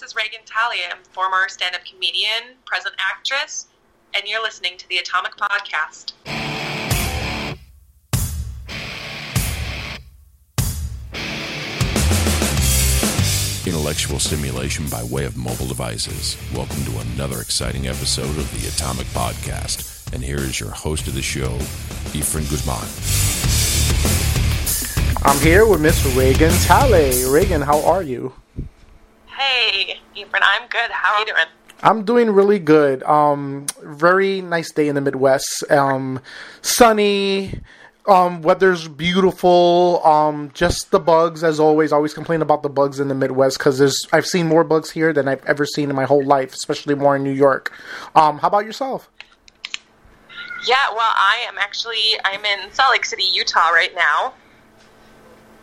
this is Regan Tallah. Former stand up comedian, present actress, and you're listening to the Atomic Podcast. Intellectual stimulation by way of mobile devices. Welcome to another exciting episode of the Atomic Podcast. And here is your host of the show, Efren Guzman. I'm here with Miss Regan Tallah. Regan, how are you? Hey, Efren, I'm good. How are you doing? I'm doing really good. Um, very nice day in the Midwest. Um, sunny. Um, weather's beautiful. Um, just the bugs, as always. I always complain about the bugs in the Midwest because there's I've seen more bugs here than I've ever seen in my whole life, especially more in New York. Um, how about yourself? Yeah, well, I am actually I'm in Salt Lake City, Utah, right now.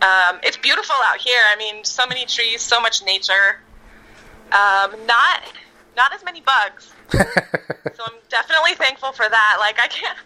Um, it's beautiful out here. I mean, so many trees, so much nature. Um, not not as many bugs. so I'm definitely thankful for that. Like I can't.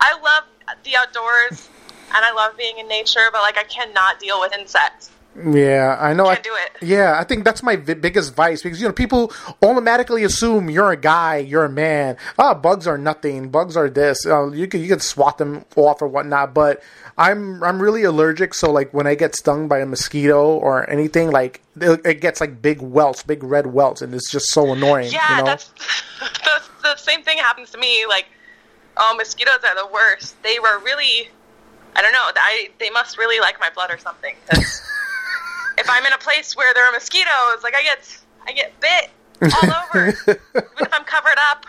I love the outdoors and I love being in nature, but like I cannot deal with insects. Yeah, I know. I Can't I, do it. Yeah, I think that's my vi- biggest vice because you know people automatically assume you're a guy, you're a man. Ah, bugs are nothing. Bugs are this. Uh, you could you could swat them off or whatnot, but I'm I'm really allergic. So like when I get stung by a mosquito or anything, like it, it gets like big welts, big red welts, and it's just so annoying. Yeah, you know? that's the, the same thing happens to me. Like, oh, mosquitoes are the worst. They were really, I don't know. I they must really like my blood or something. if I'm in a place where there are mosquitoes, like I get I get bit all over. Even if I'm covered up,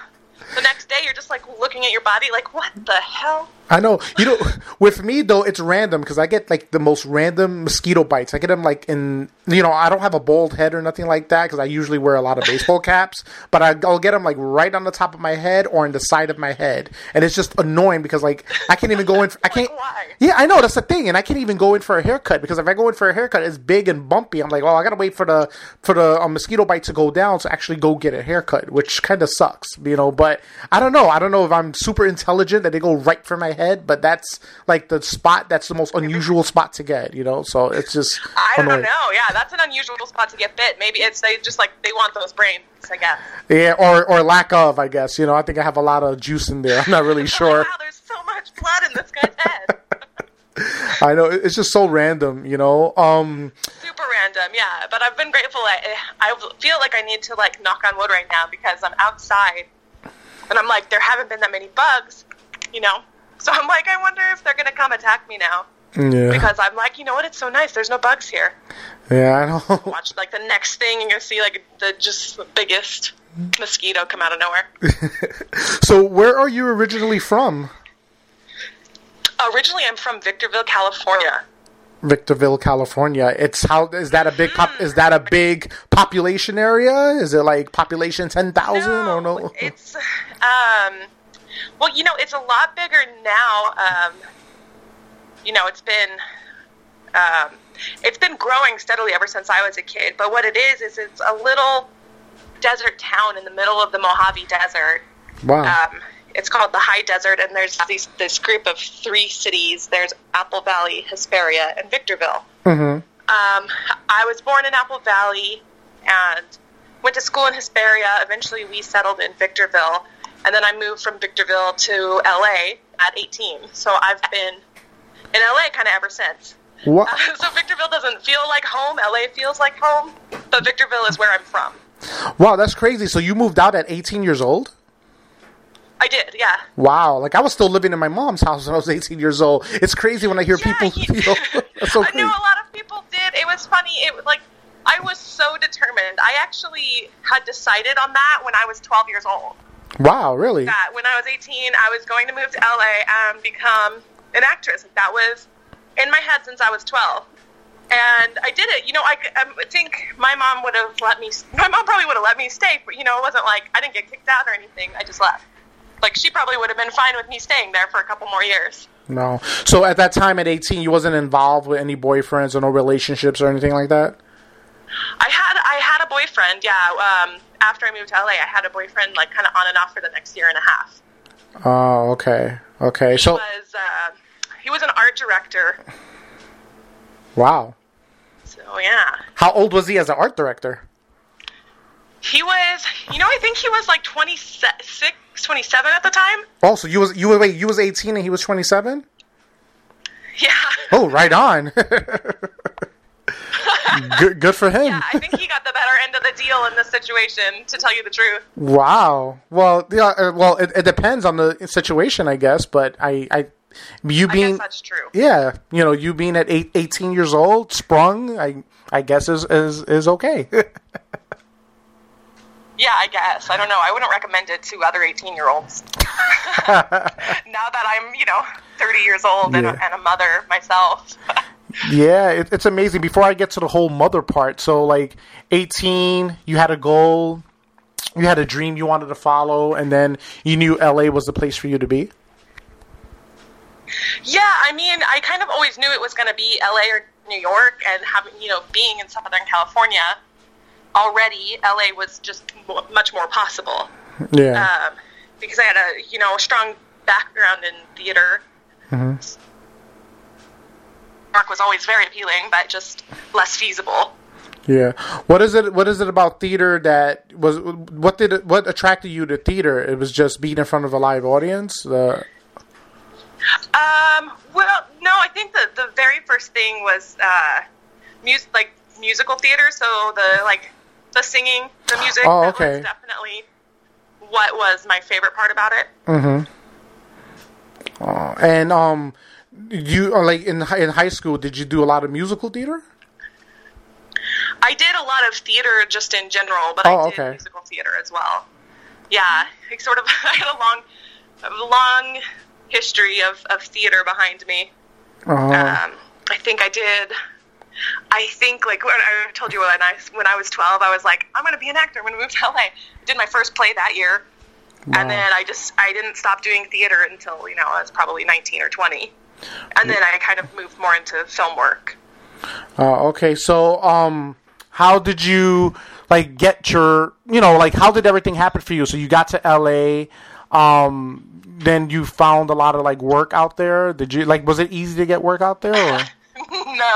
the next day you're just like looking at your body, like what the hell? I know. You know, with me though, it's random because I get like the most random mosquito bites. I get them like in, you know, I don't have a bald head or nothing like that because I usually wear a lot of baseball caps. But I, I'll get them like right on the top of my head or on the side of my head, and it's just annoying because like I can't even go in. For, I can't. why? Yeah, I know that's the thing, and I can't even go in for a haircut because if I go in for a haircut, it's big and bumpy. I'm like, oh, I gotta wait for the for the uh, mosquito bite to go down to actually go get a haircut, which kind of sucks, you know. But I don't know. I don't know if I'm super intelligent that they go right for my head, but that's like the spot. That's the most unusual spot to get, you know. So it's just I don't annoying. know. Yeah, that's an unusual spot to get bit. Maybe it's they just like they want those brains. I guess. Yeah, or or lack of, I guess. You know, I think I have a lot of juice in there. I'm not really sure. Wow, there's so much blood in this guy's head. I know it's just so random, you know. Um, Super random, yeah. But I've been grateful. I, I feel like I need to like knock on wood right now because I'm outside, and I'm like, there haven't been that many bugs, you know. So I'm like, I wonder if they're gonna come attack me now yeah, because I'm like, you know what? It's so nice. There's no bugs here. yeah, I know. Watch like the next thing, and you're gonna see like the just the biggest mosquito come out of nowhere. so, where are you originally from? Originally, I'm from Victorville, California. Victorville, California. It's how is that a big pop? Is that a big population area? Is it like population ten thousand or no? It's um, well, you know, it's a lot bigger now. Um, you know, it's been um, it's been growing steadily ever since I was a kid. But what it is is it's a little desert town in the middle of the Mojave Desert. Wow. Um, it's called the High Desert, and there's these, this group of three cities. There's Apple Valley, Hesperia, and Victorville. Mm-hmm. Um, I was born in Apple Valley and went to school in Hesperia. Eventually, we settled in Victorville, and then I moved from Victorville to LA at 18. So I've been in LA kind of ever since. What? Uh, so Victorville doesn't feel like home. LA feels like home, but Victorville is where I'm from. Wow, that's crazy. So you moved out at 18 years old? I did, yeah. Wow, like I was still living in my mom's house when I was 18 years old. It's crazy when I hear Yeah, people. you- You know, that's so I know a lot of people did. It was funny. It was like I was so determined. I actually had decided on that when I was 12 years old. Wow, really? that when I was 18, I was going to move to LA and become an actress. That was in my head since I was 12. And I did it. You know, I, I think my mom would have let me, my mom probably would have let me stay, but, you know, it wasn't like I didn't get kicked out or anything. I just left. Like, she probably would have been fine with me staying there for a couple more years. No. So at that time, at 18, you wasn't involved with any boyfriends or no relationships or anything like that? I had I had a boyfriend, yeah. Um, after I moved to LA, I had a boyfriend like kind of on and off for the next year and a half. Oh, okay. Okay. He So, was uh, he was an art director. wow. So yeah, How old was he as an art director? He was, you know, I think he was like 26, 27 at the time. Oh, so you was you were wait, you was eighteen and he was twenty seven. Yeah. Oh, right on. good, good for him. Yeah, I think he got the better end of the deal in this situation, to tell you the truth. Wow. Well, yeah. uh, Well, it, it depends on the situation, I guess. But I, I, you I being, guess that's true. yeah, you know, you being at eight, 18 years old, sprung, I, I guess is is is okay. Yeah, I guess. I don't know. I wouldn't recommend it to other 18 year olds. now that I'm, you know, 30 years old and, Yeah. a, and a mother myself. Yeah, it, it's amazing. Before I get to the whole mother part, so like 18, you had a goal, you had a dream you wanted to follow, and then you knew LA was the place for you to be. yeah, I mean, I kind of always knew it was going to be LA or New York, and having, you know, being in Southern California already, LA was just much more possible. Yeah. um, because I had a you know a strong background in theater. Mark was always very appealing, but just less feasible. Yeah. What is it? What is it about theater that was? What did? It, what attracted you to theater? It was just being in front of a live audience. Uh, Um, well, no, I think the the very first thing was uh, mus- like musical theater. So the like the singing, the music. Oh, that okay. was definitely what was my favorite part about it. And um, you uh, like in in high school? Did you do a lot of musical theater? I did a lot of theater just in general, but Oh, I did okay. musical theater as well. Yeah, like sort of. I had a long, long history of, of theater behind me. Uh, Um, I think I did. I think like when I told you when I when I was twelve, I was like, I'm going to be an actor. I'm going to move to LA. I did my first play that year, Wow. and then I just I didn't stop doing theater until you know I was probably 19 or 20, and then I kind of moved more into film work. uh, okay. So um, how did you like get your? You know, like how did everything happen for you? So you got to L.A. Um, then you found a lot of like work out there. Did you like? Was it easy to get work out there? Or? no,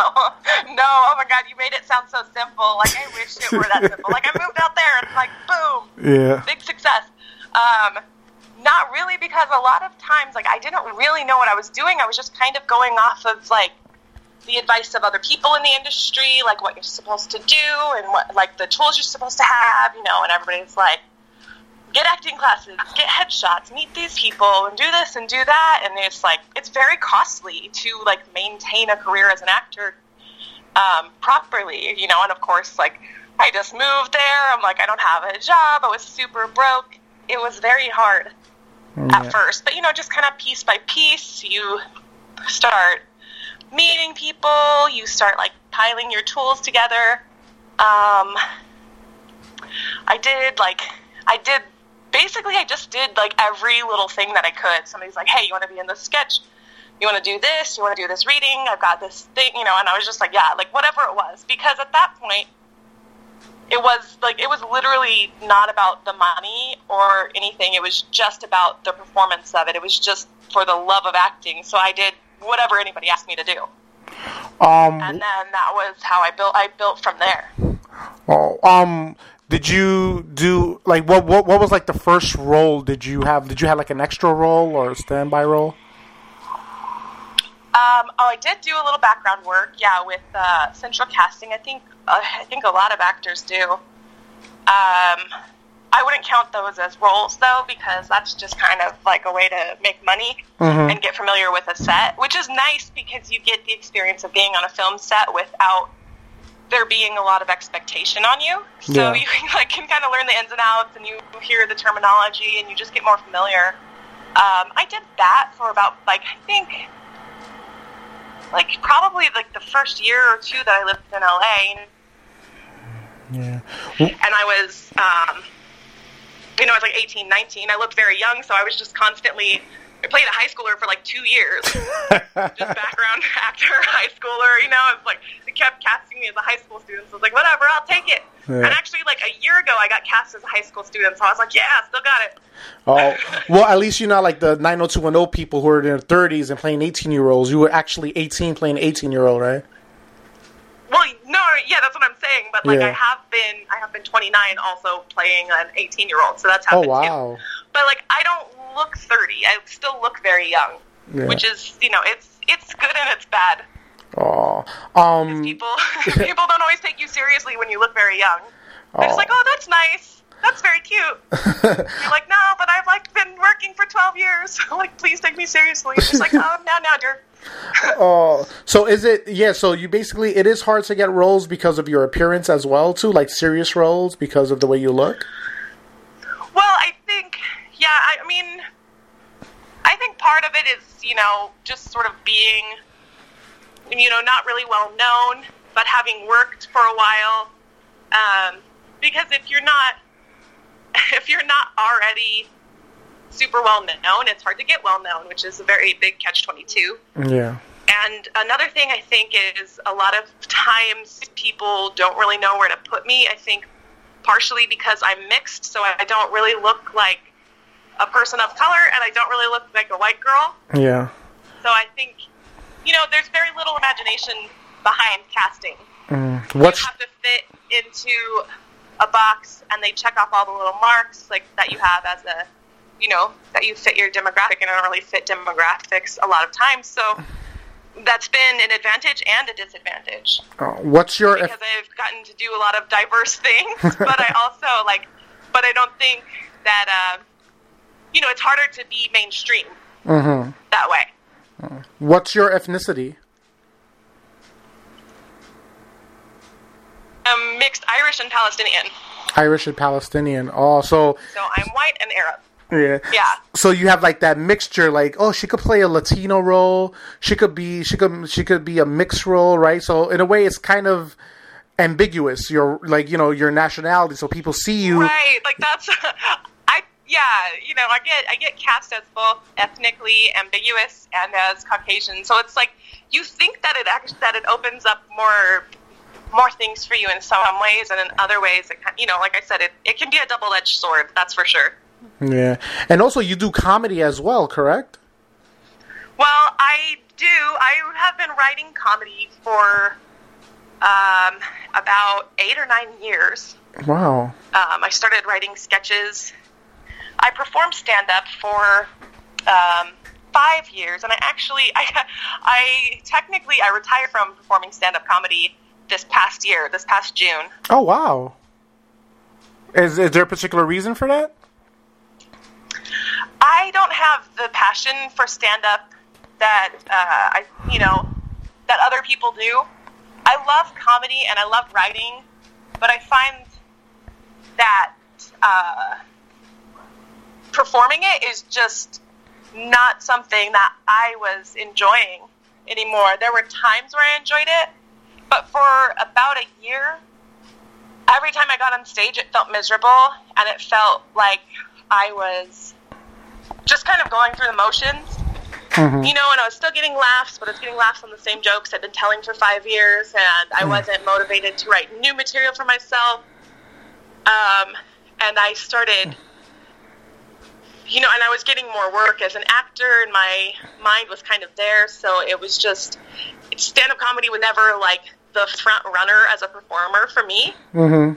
no. Oh my God, you made it sound so simple. Like I wish it were that simple. Like I moved out there and it's like boom, yeah. big success. Um, not really because a lot of times, like I didn't really know what I was doing. I was just kind of going off of like the advice of other people in the industry, like what you're supposed to do and what like the tools you're supposed to have, you know. And everybody's like, get acting classes, get headshots, meet these people, and do this and do that. And it's like it's very costly to like maintain a career as an actor um, properly, you know. And of course, like I just moved there. I'm like I don't have a job. I was super broke. It was very hard at first, but you know, just kind of piece by piece, you start meeting people. You start like piling your tools together. Um, I did like I did basically I just did like every little thing that I could. Somebody's like, "Hey, you want to be in this sketch? You want to do this? You want to do this reading? I've got this thing, you know." And I was just like, "Yeah, like whatever it was," because at that point, it was like it was literally not about the money or anything. It was just about the performance of it. It was just for the love of acting. So I did whatever anybody asked me to do, Um. and then that was how I built. I built from there. Oh, um, did you do like what? What? What was like the first role? Did you have? Did you have like an extra role or a standby role? Um, oh, I did do a little background work, yeah, with uh, central casting. I think I think a lot of actors do. Um, I wouldn't count those as roles though, because that's just kind of like a way to make money and get familiar with a set, which is nice because you get the experience of being on a film set without there being a lot of expectation on you. So Yeah. you can, like can kind of learn the ins and outs, and you hear the terminology, and you just get more familiar. Um, I did that for about like I think like probably like the first year or two that I lived in LA, Yeah. and I was, um, you know, I was like 18, 19. I looked very young, so I was just constantly. I played a high schooler for like two years, just background actor, high schooler. You know, it's like they kept casting me as a high school student. So I was like, whatever, I'll take it. Yeah. And actually, like a year ago, I got cast as a high school student, so I was like, yeah, still got it. Oh, well, at least you're not like the 90210 people who are in their 30s and playing 18 year olds. You were actually 18 playing 18 year old, right? Well, no, yeah, that's what I'm saying. But like, Yeah. I have been, I have been 29, also playing an 18 year old, so that's Oh wow. too. But like, I don't look 30. I still look very young, Yeah. which is, you know, it's it's good and it's bad. Oh. Um. People people don't always take you seriously when you look very young. They're just like, oh, that's nice. That's very cute. You're like, no, but I've like been working for 12 years. like, please take me seriously. It's like, oh, now, now, dear. Oh, so is it? Yeah. So you basically, it is hard to get roles because of your appearance as well, too, like serious roles because of the way you look. Well, I think, yeah, I, I mean, I think part of it is, you know, just sort of being, you know, not really well known, but having worked for a while. Um, because if you're not, if you're not already super well known, it's hard to get well known, which is a very big catch 22. Yeah. And another thing I think is a lot of times people don't really know where to put me. I think partially because I'm mixed, so I don't really look like a person of color and I don't really look like a white girl. Yeah. So I think, you know, there's very little imagination behind casting. Mm. What's You have to fit into a box and they check off all the little marks like that you have as a you know that you fit your demographic and I don't really fit demographics a lot of times so that's been an advantage and a disadvantage uh, what's your? because I've gotten to do a lot of diverse things but I also like but I don't think that uh, you know it's harder to be mainstream hmm that way What's your ethnicity? I'm mixed Irish and Palestinian Irish and Palestinian. Oh, so so I'm white and Arab yeah. yeah So you have like that mixture, like oh, she could play a Latino role. She could be, she could, she could be a mixed role, right? So in a way, it's kind of ambiguous. Your like, you know, your nationality, so people see you. Right, like that's I yeah, you know, I get I get cast as both ethnically ambiguous and as Caucasian. So it's like you think that it act- that it opens up more more things for you in some ways and in other ways it you know, like I said it it can be a double-edged sword, that's for sure. Yeah, and also you do comedy as well, correct? Well, I do. I have been writing comedy for um, about 8 or 9 years. Wow. um, I started writing sketches. I performed stand up for um, five years, and I actually, I, I technically, I retired from performing stand up comedy this past year, this past June. Oh wow. Is is there a particular reason for that? I don't have the passion for stand up that uh, I, you know, that other people do. I love comedy and I love writing, but I find that uh, performing it is just not something that I was enjoying anymore. There were times where I enjoyed it, but for about a year, every time I got on stage, it felt miserable and it felt like I was just kind of going through the motions. Mhm. You know, and I was still getting laughs, but I was getting laughs on the same jokes I'd been telling for five years, and I wasn't motivated to write new material for myself. Um, and I started, you know, and I was getting more work as an actor, and my mind was kind of there, so it was just stand up comedy was never like the front runner as a performer for me Mm-hmm.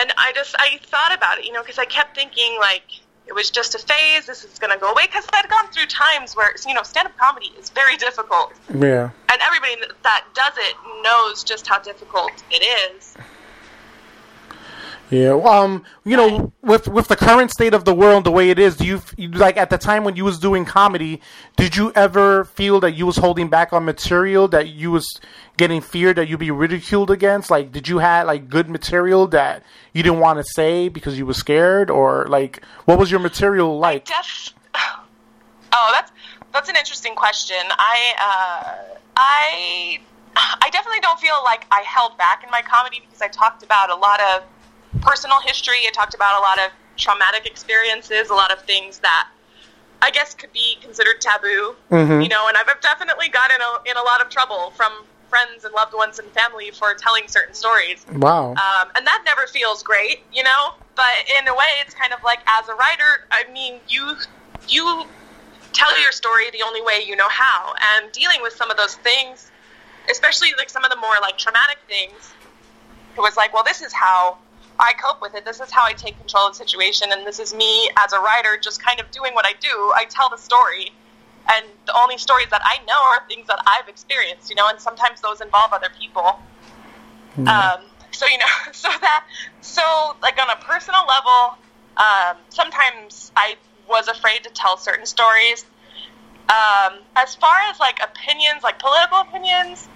and I just I thought about it, you know, because I kept thinking like it was just a phase. This is going to go away because I'd gone through times where you know stand up comedy is very difficult, Yeah. and everybody that does it knows just how difficult it is. Yeah. well, Um. You know, with with the current state of the world, the way it is, do you, you like at the time when you was doing comedy? Did you ever feel that you was holding back on material that you was getting feared that you'd be ridiculed against? Like, did you have like good material that you didn't want to say because you were scared, or like what was your material like? Def- oh, that's that's an interesting question. I uh, I I definitely don't feel like I held back in my comedy because I talked about a lot of personal history. I talked about a lot of traumatic experiences, a lot of things that I guess could be considered taboo. Mhm. You know, and I've definitely gotten in a, in a lot of trouble from friends and loved ones and family for telling certain stories. Wow. Um, and that never feels great, you know. But in a way, it's kind of like as a writer, I mean, you you tell your story the only way you know how, and dealing with some of those things, especially like some of the more like traumatic things, it was like, well, this is how I cope with it. This is how I take control of the situation, and this is me as a writer just kind of doing what I do. I tell the story, and the only stories that I know are things that I've experienced, you know, and sometimes those involve other people. Um, so you know, so that, so like on a personal level, um, sometimes I was afraid to tell certain stories. Um, as far as like opinions, like political opinions,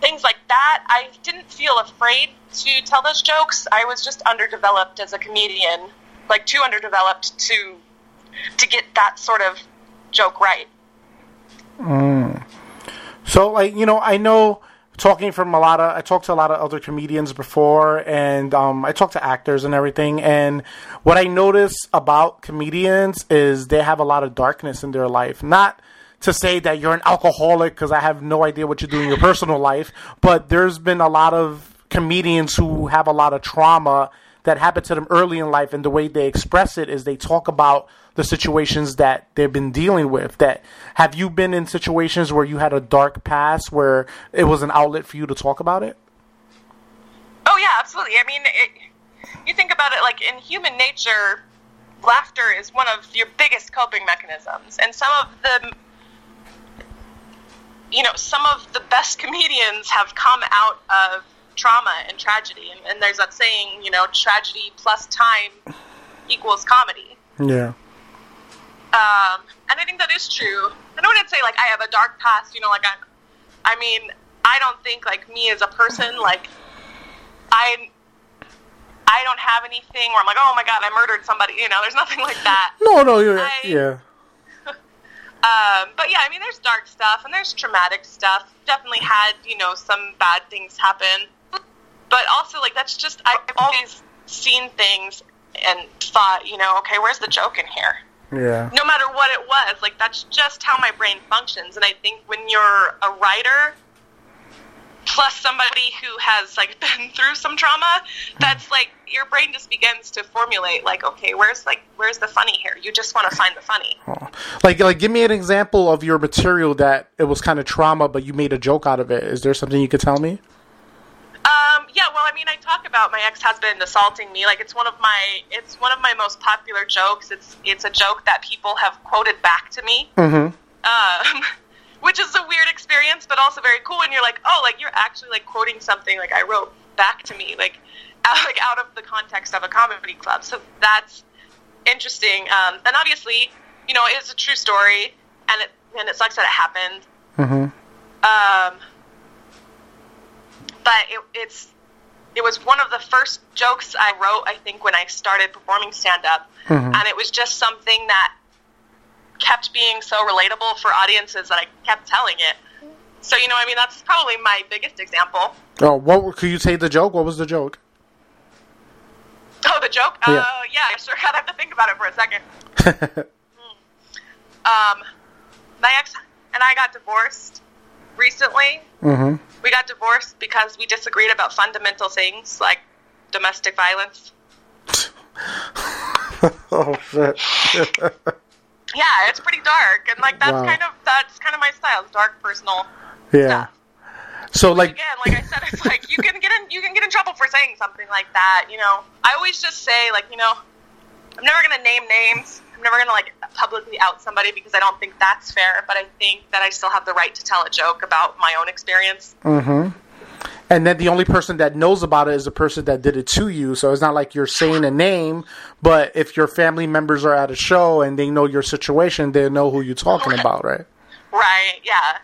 things like that, I didn't feel afraid to tell those jokes. I was just underdeveloped as a comedian, like too underdeveloped to to get that sort of joke right. So, like, you know, I know talking from a lot of, I talked to a lot of other comedians before, and um, I talked to actors and everything. And what I notice about comedians is they have a lot of darkness in their life. Not to say that you're an alcoholic, because I have no idea what you do in your personal life, but there's been a lot of comedians who have a lot of trauma that happened to them early in life, and the way they express it is they talk about the situations that they've been dealing with. That have you been in situations where you had a dark past where it was an outlet for you to talk about it? Oh yeah, absolutely. I mean, it, you think about it like in human nature, laughter is one of your biggest coping mechanisms, and some of the you know, some of the best comedians have come out of trauma and tragedy. And, and there's that saying, you know, tragedy plus time equals comedy. Yeah. Um, and I think that is true. I wouldn't say like I have a dark past, you know, like I'm, I mean, I don't think like me as a person, like I, I don't have anything where I'm like, oh my god, I murdered somebody. You know, there's nothing like that. No, no, you're, I- yeah. Um, but yeah, I mean, there's dark stuff and there's traumatic stuff. Definitely had, you know, some bad things happen. But also, like, that's just, I've always seen things and thought, you know, okay, where's the joke in here? Yeah. No matter what it was, like, that's just how my brain functions. And I think when you're a writer, plus somebody who has, like, been through some trauma, that's mm. like, your brain just begins to formulate, like, okay, where's, like, where's the funny here? You just want to find the funny. Oh. Like, like, give me an example of your material that it was kind of trauma, but you made a joke out of it. Is there something you could tell me? Um, yeah, well, I mean, I talk about my ex-husband assaulting me. Like, it's one of my, it's one of my most popular jokes. It's, it's a joke that people have quoted back to me. Mm-hmm. Um, which is a weird experience, but also very cool. And you're like, oh, like you're actually like quoting something like I wrote back to me, like, out, like out of the context of a comedy club. So that's interesting. Um, and obviously, you know, it's a true story, and it and it sucks that it happened. Mm-hmm. Um, but it, it's it was one of the first jokes I wrote. I think when I started performing stand up, Mhm. and it was just something that kept being so relatable for audiences that I kept telling it. So you know, I mean, that's probably my biggest example. Oh, what could you say the joke? What was the joke? Oh, the joke? Yeah. Uh, yeah, I sure gotta have to think about it for a second. Um, my ex and I got divorced recently. mm-hmm. We got divorced because we disagreed about fundamental things like domestic violence. oh shit. Yeah, it's pretty dark, and like that's Wow. kind of that's kind of my style, dark, personal yeah. stuff. So like, Again, like I said, it's like you can get in you can get in trouble for saying something like that. You know, I always just say like you know, I'm never gonna name names. I'm never gonna like publicly out somebody because I don't think that's fair. But I think that I still have the right to tell a joke about my own experience. mm-hmm. And then the only person that knows about it is the person that did it to you. So it's not like you're saying a name, but if your family members are at a show and they know your situation, they know who you're talking about, right? Right? Yeah.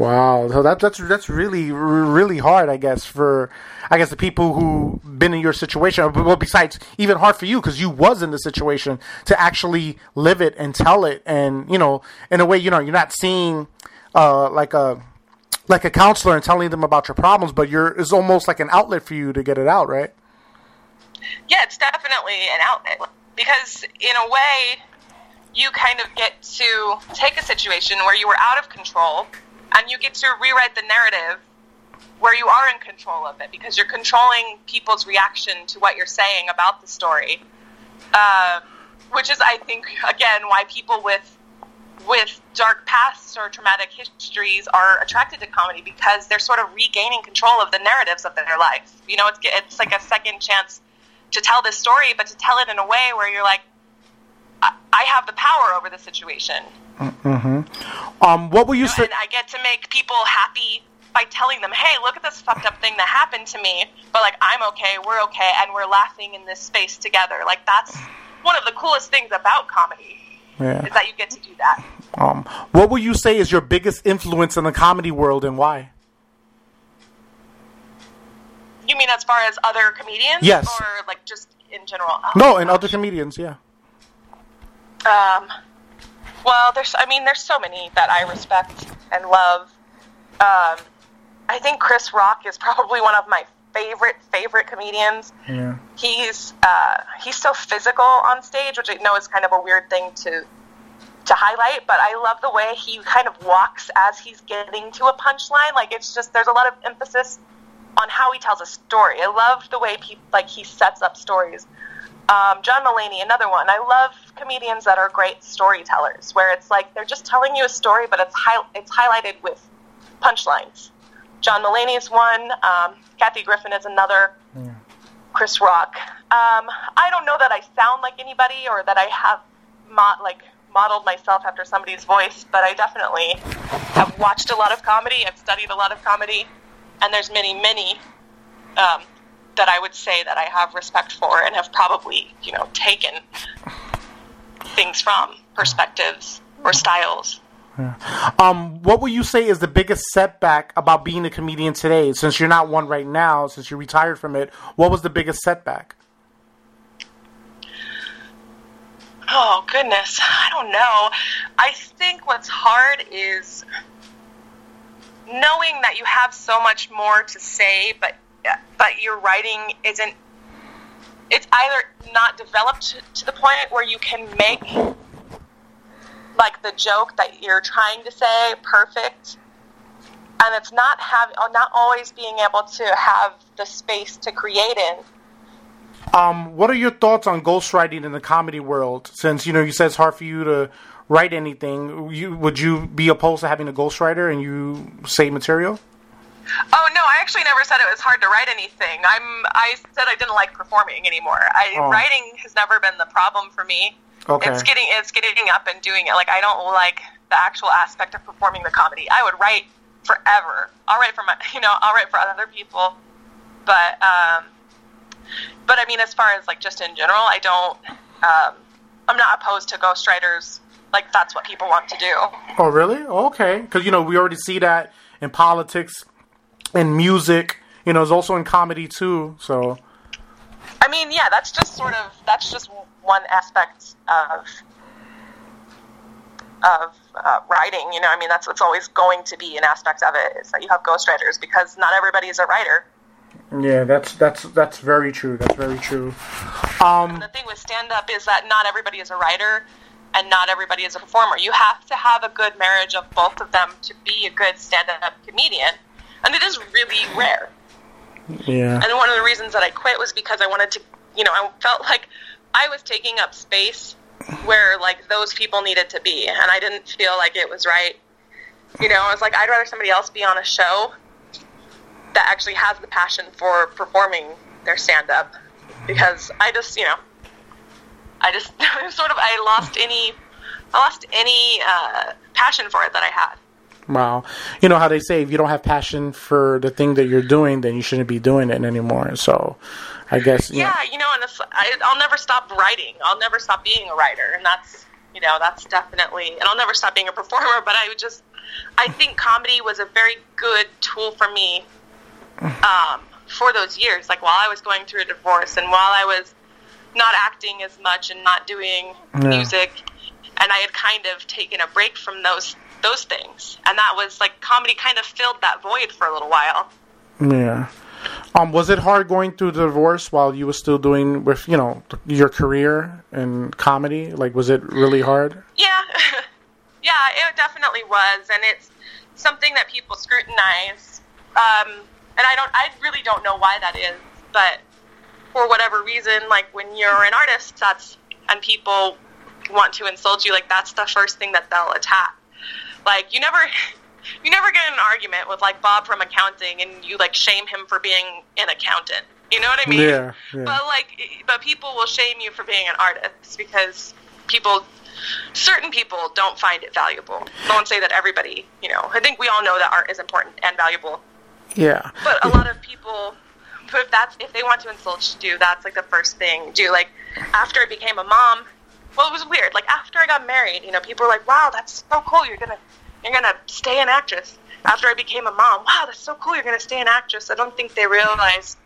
Wow, so that, that's that's really really hard, I guess, for I guess the people who been in your situation. Well, besides, even hard for you because you was in the situation to actually live it and tell it, and you know, in a way, you know, you're not seeing uh, like a like a counselor and telling them about your problems, but you're it's almost like an outlet for you to get it out, right? Yeah, it's definitely an outlet because in a way, you kind of get to take a situation where you were out of control and you get to rewrite the narrative where you are in control of it because you're controlling people's reaction to what you're saying about the story. Uh, which is, I think, again, why people with with dark pasts or traumatic histories are attracted to comedy because they're sort of regaining control of the narratives of their life. You know, it's it's like a second chance to tell this story, but to tell it in a way where you're like, I, have the power over the situation. Mm-hmm. Um, what will you, you know, say? And I get to make people happy by telling them, "Hey, look at this fucked up thing that happened to me, but like I'm okay, we're okay, and we're laughing in this space together." Like that's one of the coolest things about comedy. Yeah. Is that you get to do that. Um, what will you say is your biggest influence in the comedy world and why? You mean as far as other comedians? Yes. Or like just in general? Oh, No, and other comedians, yeah. Um, well, there's, I mean, there's so many that I respect and love. Um, I think Chris Rock is probably one of my favorite, favorite comedians. Yeah. He's, uh, he's so physical on stage, which I know is kind of a weird thing to, to highlight, but I love the way he kind of walks as he's getting to a punchline. Like, it's just, there's a lot of emphasis on how he tells a story. I love the way people, like, he sets up stories. Um, John Mulaney, another one. I love comedians that are great storytellers, where it's like they're just telling you a story, but it's hi- it's highlighted with punchlines. John Mulaney is one. Um, Kathy Griffin is another. Chris Rock. Um, I don't know that I sound like anybody or that I have mo- like modeled myself after somebody's voice, but I definitely have watched a lot of comedy. I've studied a lot of comedy, and there's many, many um, that I would say that I have respect for and have probably, you know, taken things from perspectives or styles. Um, what would you say is the biggest setback about being a comedian today? Since you're not one right now, since you retired from it, what was the biggest setback? Oh goodness, I don't know. I think what's hard is knowing that you have so much more to say, but but your writing isn't. It's either not developed to the point where you can make like the joke that you're trying to say perfect, and it's not have not always being able to have the space to create in. Um, what are your thoughts on ghostwriting in the comedy world? Since you know you said it's hard for you to write anything, you would you be opposed to having a ghostwriter and you say material? Oh no, I actually never said it was hard to write anything. I'm I said I didn't like performing anymore. I Oh. writing has never been the problem for me. Okay. It's getting it's getting up and doing it. Like I don't like the actual aspect of performing the comedy. I would write forever. I'll write for my you know, I'll write for other people. But um but I mean as far as like just in general, I don't um I'm not opposed to ghostwriters. Like that's what people want to do. Oh, really? Okay. Because, you know, we already see that in politics and music. You know, it's also in comedy, too. So, I mean, yeah, that's just sort of that's just one aspect of of uh, writing. You know, I mean, that's what's always going to be an aspect of it is that you have ghostwriters because not everybody is a writer. yeah, that's that's that's very true. That's very true. Um, The thing with stand up is that not everybody is a writer and not everybody is a performer. You have to have a good marriage of both of them to be a good stand up comedian, and it is really rare. yeah. And one of the reasons that I quit was because I wanted to, you know, I felt like I was taking up space where like those people needed to be, and I didn't feel like it was right. You know, I was like, I'd rather somebody else be on a show that actually has the passion for performing their stand up because I just, you know, I just sort of I lost any, I lost any uh, passion for it that I had. Wow. You know how they say if you don't have passion for the thing that you're doing, then you shouldn't be doing it anymore. So, I guess. You yeah, Know, you know, and I, I'll never stop writing. I'll never stop being a writer, and that's you know that's definitely. And I'll never stop being a performer. But I would just, I think comedy was a very good tool for me, um, for those years. Like while I was going through a divorce, and while I was not acting as much and not doing Yeah. music, and I had kind of taken a break from those those things, and that was like comedy kind of filled that void for a little while. yeah. Um, was it hard going through the divorce while you were still doing with you know your career in comedy? Like, was it really hard? Yeah, yeah, it definitely was, and it's something that people scrutinize. Um, and I don't, I really don't know why that is, but for whatever reason, like when you're an artist, that's and people want to insult you, like that's the first thing that they'll attack. Like you never you never get in an argument with like Bob from accounting and you like shame him for being an accountant. You know what I mean? Yeah, yeah. But like but people will shame you for being an artist because people certain people don't find it valuable. I won't say that everybody, you know. I think we all know that art is important and valuable. Yeah. But a lot of people but if that's if they want to insult you, that's like the first thing do. Like after I became a mom, well, it was weird. Like after I got married, you know, people were like, "Wow, that's so cool. You're gonna you're gonna stay an actress." After I became a mom, wow, that's so cool. You're gonna stay an actress. I don't think they realized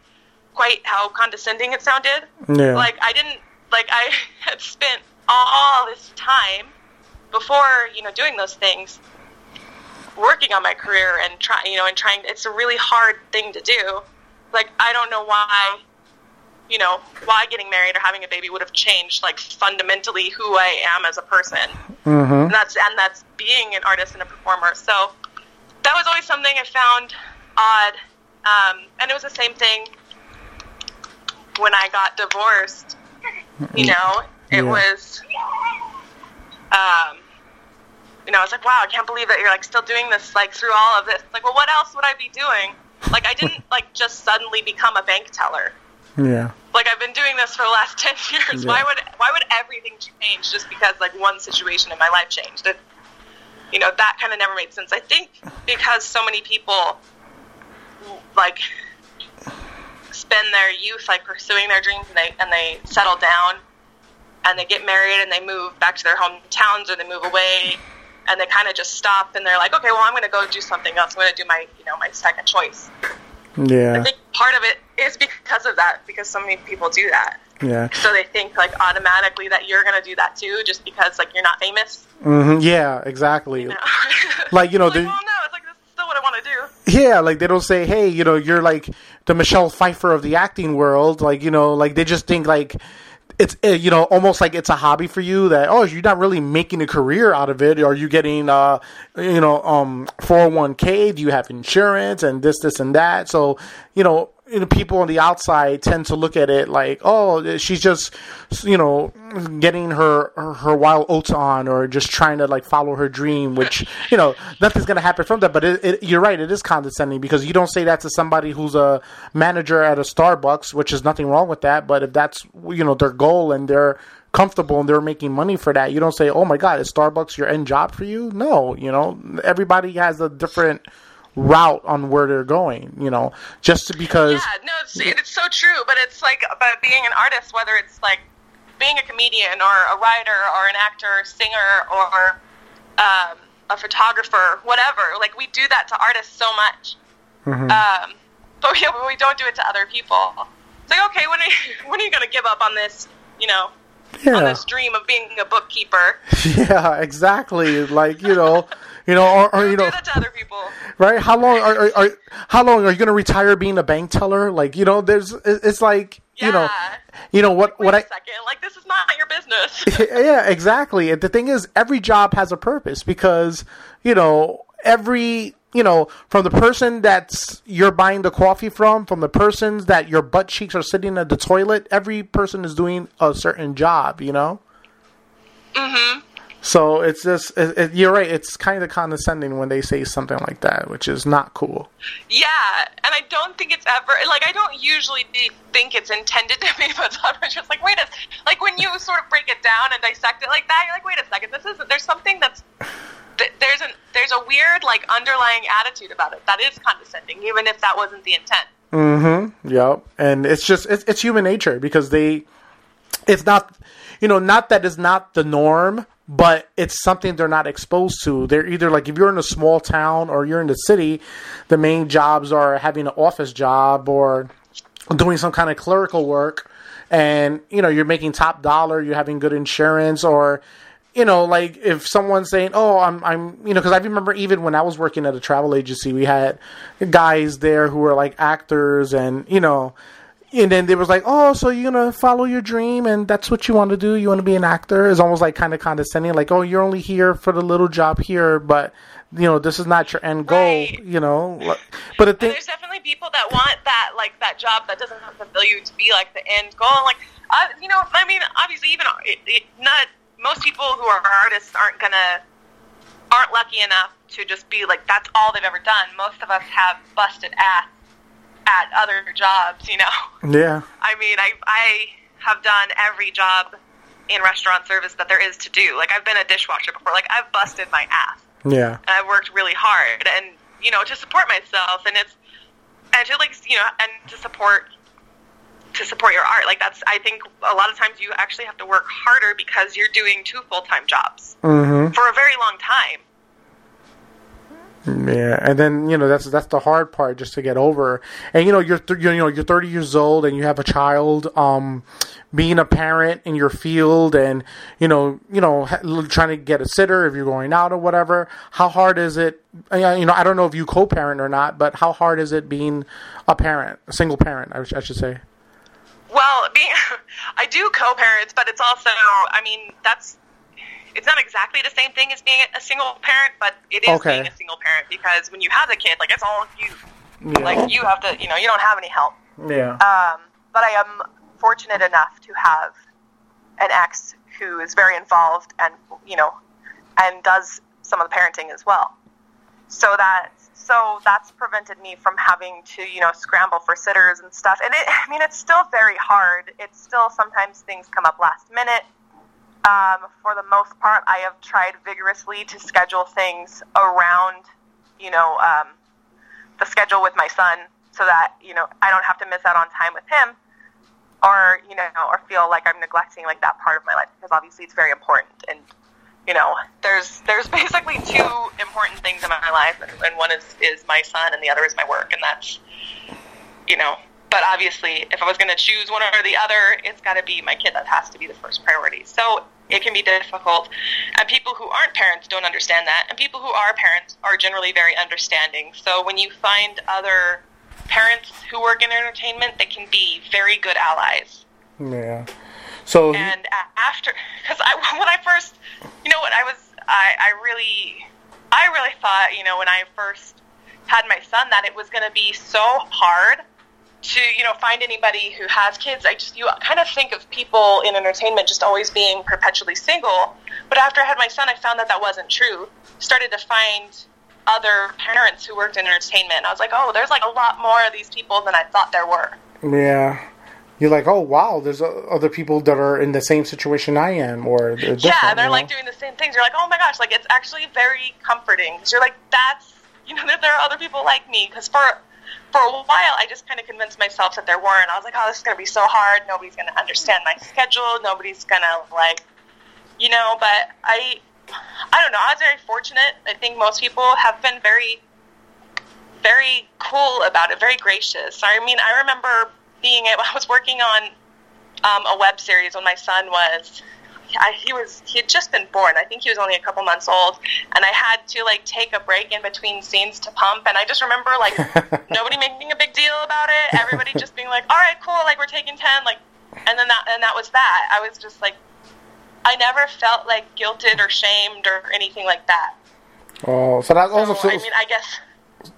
quite how condescending it sounded. Yeah. Like I didn't like I had spent all this time before you know doing those things working on my career and trying you know and trying it's a really hard thing to do like i don't know why you know why getting married or having a baby would have changed like fundamentally who i am as a person Mm-hmm. and that's and that's being an artist and a performer so that was always something i found odd um, and it was the same thing when i got divorced you know it Yeah. was um, you know, I was like, wow, I can't believe that you're like still doing this like through all of this. Like, well, what else would I be doing? Like, I didn't like just suddenly become a bank teller. Yeah. Like, I've been doing this for the last ten years. Yeah. Why would why would everything change just because like one situation in my life changed? It, you know, that kind of never made sense. I think because so many people like spend their youth like pursuing their dreams and they and they settle down and they get married and they move back to their hometowns or they move away and they kind of just stop and they're like, okay, well, I'm going to go do something else. I'm going to do my, you know, my second choice. Yeah i think part of it is because of that, because so many people do that. Yeah. So they think like automatically that you're going to do that too, just because like you're not famous. hmm Yeah. Exactly. You know? Like, you know, like, the- well, no, it's like this is still what I want to do. Yeah, like they don't say, "Hey, you know, you're like the Michelle Pfeiffer of the acting world." Like, you know, like they just think like it's uh, you know almost like it's a hobby for you that oh you're not really making a career out of it. Are you getting uh you know um 401k? Do you have insurance and this this and that? So you know. You know, people on the outside tend to look at it like, oh, she's just, you know, getting her, her wild oats on, or just trying to like follow her dream. Which, you know, nothing's gonna happen from that. But it, it, you're right, it is condescending because you don't say that to somebody who's a manager at a Starbucks, which is nothing wrong with that. But if that's you know their goal and they're comfortable and they're making money for that, you don't say, oh my god, is Starbucks your end job for you? No, you know, everybody has a different route on where they're going. You know, just because. Yeah, no, it's, it's so true. But it's like about being an artist, whether it's like being a comedian or a writer or an actor, singer, or um, a photographer, whatever. Like we do that to artists so much, Mhm. um, but we, we don't do it to other people. It's like, okay, when are you, when are you going to give up on this? You know, on this dream of being a bookkeeper. Yeah, exactly. Like you know, you know, or, or you know, do that to other people. right? How long are, are, are how long are you going to retire being a bank teller? Like you know, there's it's like Yeah. you know, you know what Wait what a I second. Like this is not your business. yeah, exactly. And the thing is, every job has a purpose because you know every you know from the person that's you're buying the coffee from, from the persons that your butt cheeks are sitting at the toilet. Every person is doing a certain job. You know. hmm So it's just it, it, you're right. It's kind of condescending when they say something like that, which is not cool. Yeah, and I don't think it's ever like I don't usually be, think it's intended to be, but sometimes just like wait a like when you sort of break it down and dissect it like that, you're like wait a second, this isn't. There's something that's th- there's an there's a weird like underlying attitude about it that is condescending, even if that wasn't the intent. Mm-hmm. Yep. And it's just it's, it's human nature because they, it's not, you know, not that is not the norm, but it's something they're not exposed to. They're either like if you're in a small town or you're in the city, the main jobs are having an office job or doing some kind of clerical work, and you know you're making top dollar, you're having good insurance or you know, like if someone's saying, "Oh, I'm, I'm," you know, because I remember even when I was working at a travel agency, we had guys there who were like actors, and you know, and then they was like, "Oh, so you're gonna follow your dream, and that's what you want to do? You want to be an actor?" It's almost like kind of condescending, like, "Oh, you're only here for the little job here, but you know, this is not your end goal." Right. You know, but the thing, there's definitely people that want that like that job that doesn't fulfill you to be like the end goal. And, like, uh, you know, I mean, obviously, even it, it, not most people who are artists aren't gonna aren't lucky enough to just be like that's all they've ever done. Most of us have busted ass at other jobs, you know. Yeah. I mean, I I have done every job in restaurant service that there is to do. Like I've been a dishwasher before. Like I've busted my ass Yeah. and I've worked really hard and you know to support myself and it's and to like you know and to support to support your art like that's I think a lot of times you actually have to work harder because you're doing two full time jobs Mm-hmm. for a very long time. Yeah, and then you know that's that's the hard part just to get over. And you know you're th- you know you're 30 years old and you have a child. Um, being a parent in your field and you know you know ha- trying to get a sitter if you're going out or whatever. How hard is it? uh, You know I don't know if you co-parent or not, but how hard is it being a parent, a single parent? I, I should say. Well, being I do co-parents, but it's also I mean that's it's not exactly the same thing as being a single parent, but it is Okay. being a single parent because when you have the kid, like it's all you. Yeah. Like you have to, you know, you don't have any help. yeah. Um, but I am fortunate enough to have an ex who is very involved and you know, and does some of the parenting as well. So that so that's prevented me from having to you know scramble for sitters and stuff. And it, I mean, it's still very hard. It's still sometimes things come up last minute. Um, for the most part, I have tried vigorously to schedule things around, you know, um, the schedule with my son so that, you know, I don't have to miss out on time with him or, you know, or feel like I'm neglecting like that part of my life because obviously it's very important and you know, there's there's basically two important things in my life and, and one is is my son and the other is my work and that's you know, but obviously if I was going to choose one or the other, it's got to be my kid that has to be the first priority. So it can be difficult. And people who aren't parents don't understand that. And people who are parents are generally very understanding. So when you find other parents who work in entertainment, they can be very good allies. Yeah. So And after, because I, when I first, you know what, I was, I, I really, I really thought, you know, when I first had my son, that it was going to be so hard to, you know, find anybody who has kids. I just, you kind of think of people in entertainment just always being perpetually single. But after I had my son, I found that that wasn't true. Started to find other parents who worked in entertainment. I was like, oh, there's like a lot more of these people than I thought there were. yeah. You're like, oh wow, there's uh, other people that are in the same situation I am, or they're Yeah, and they're you like know? doing the same things. You're like, oh my gosh, like it's actually very comforting because you're like, that's you know, that there are other people like me. Because for for a while, I just kind of convinced myself that there weren't. I was like, oh, this is gonna be so hard. Nobody's gonna understand my schedule. Nobody's gonna like, you know. But I, I don't know. I was very fortunate. I think most people have been very, very cool about it. Very gracious. I mean, I remember being. I was working on um, a web series when my son was I, he was he had just been born. I think he was only a couple months old, and I had to like take a break in between scenes to pump. And I just remember like nobody making a big deal about it. Everybody just being like, "All right, cool, like we're taking ten, like," and then that and that was that. I was just like, I never felt like guilted or shamed or anything like that. Oh, so that also So, I mean, I guess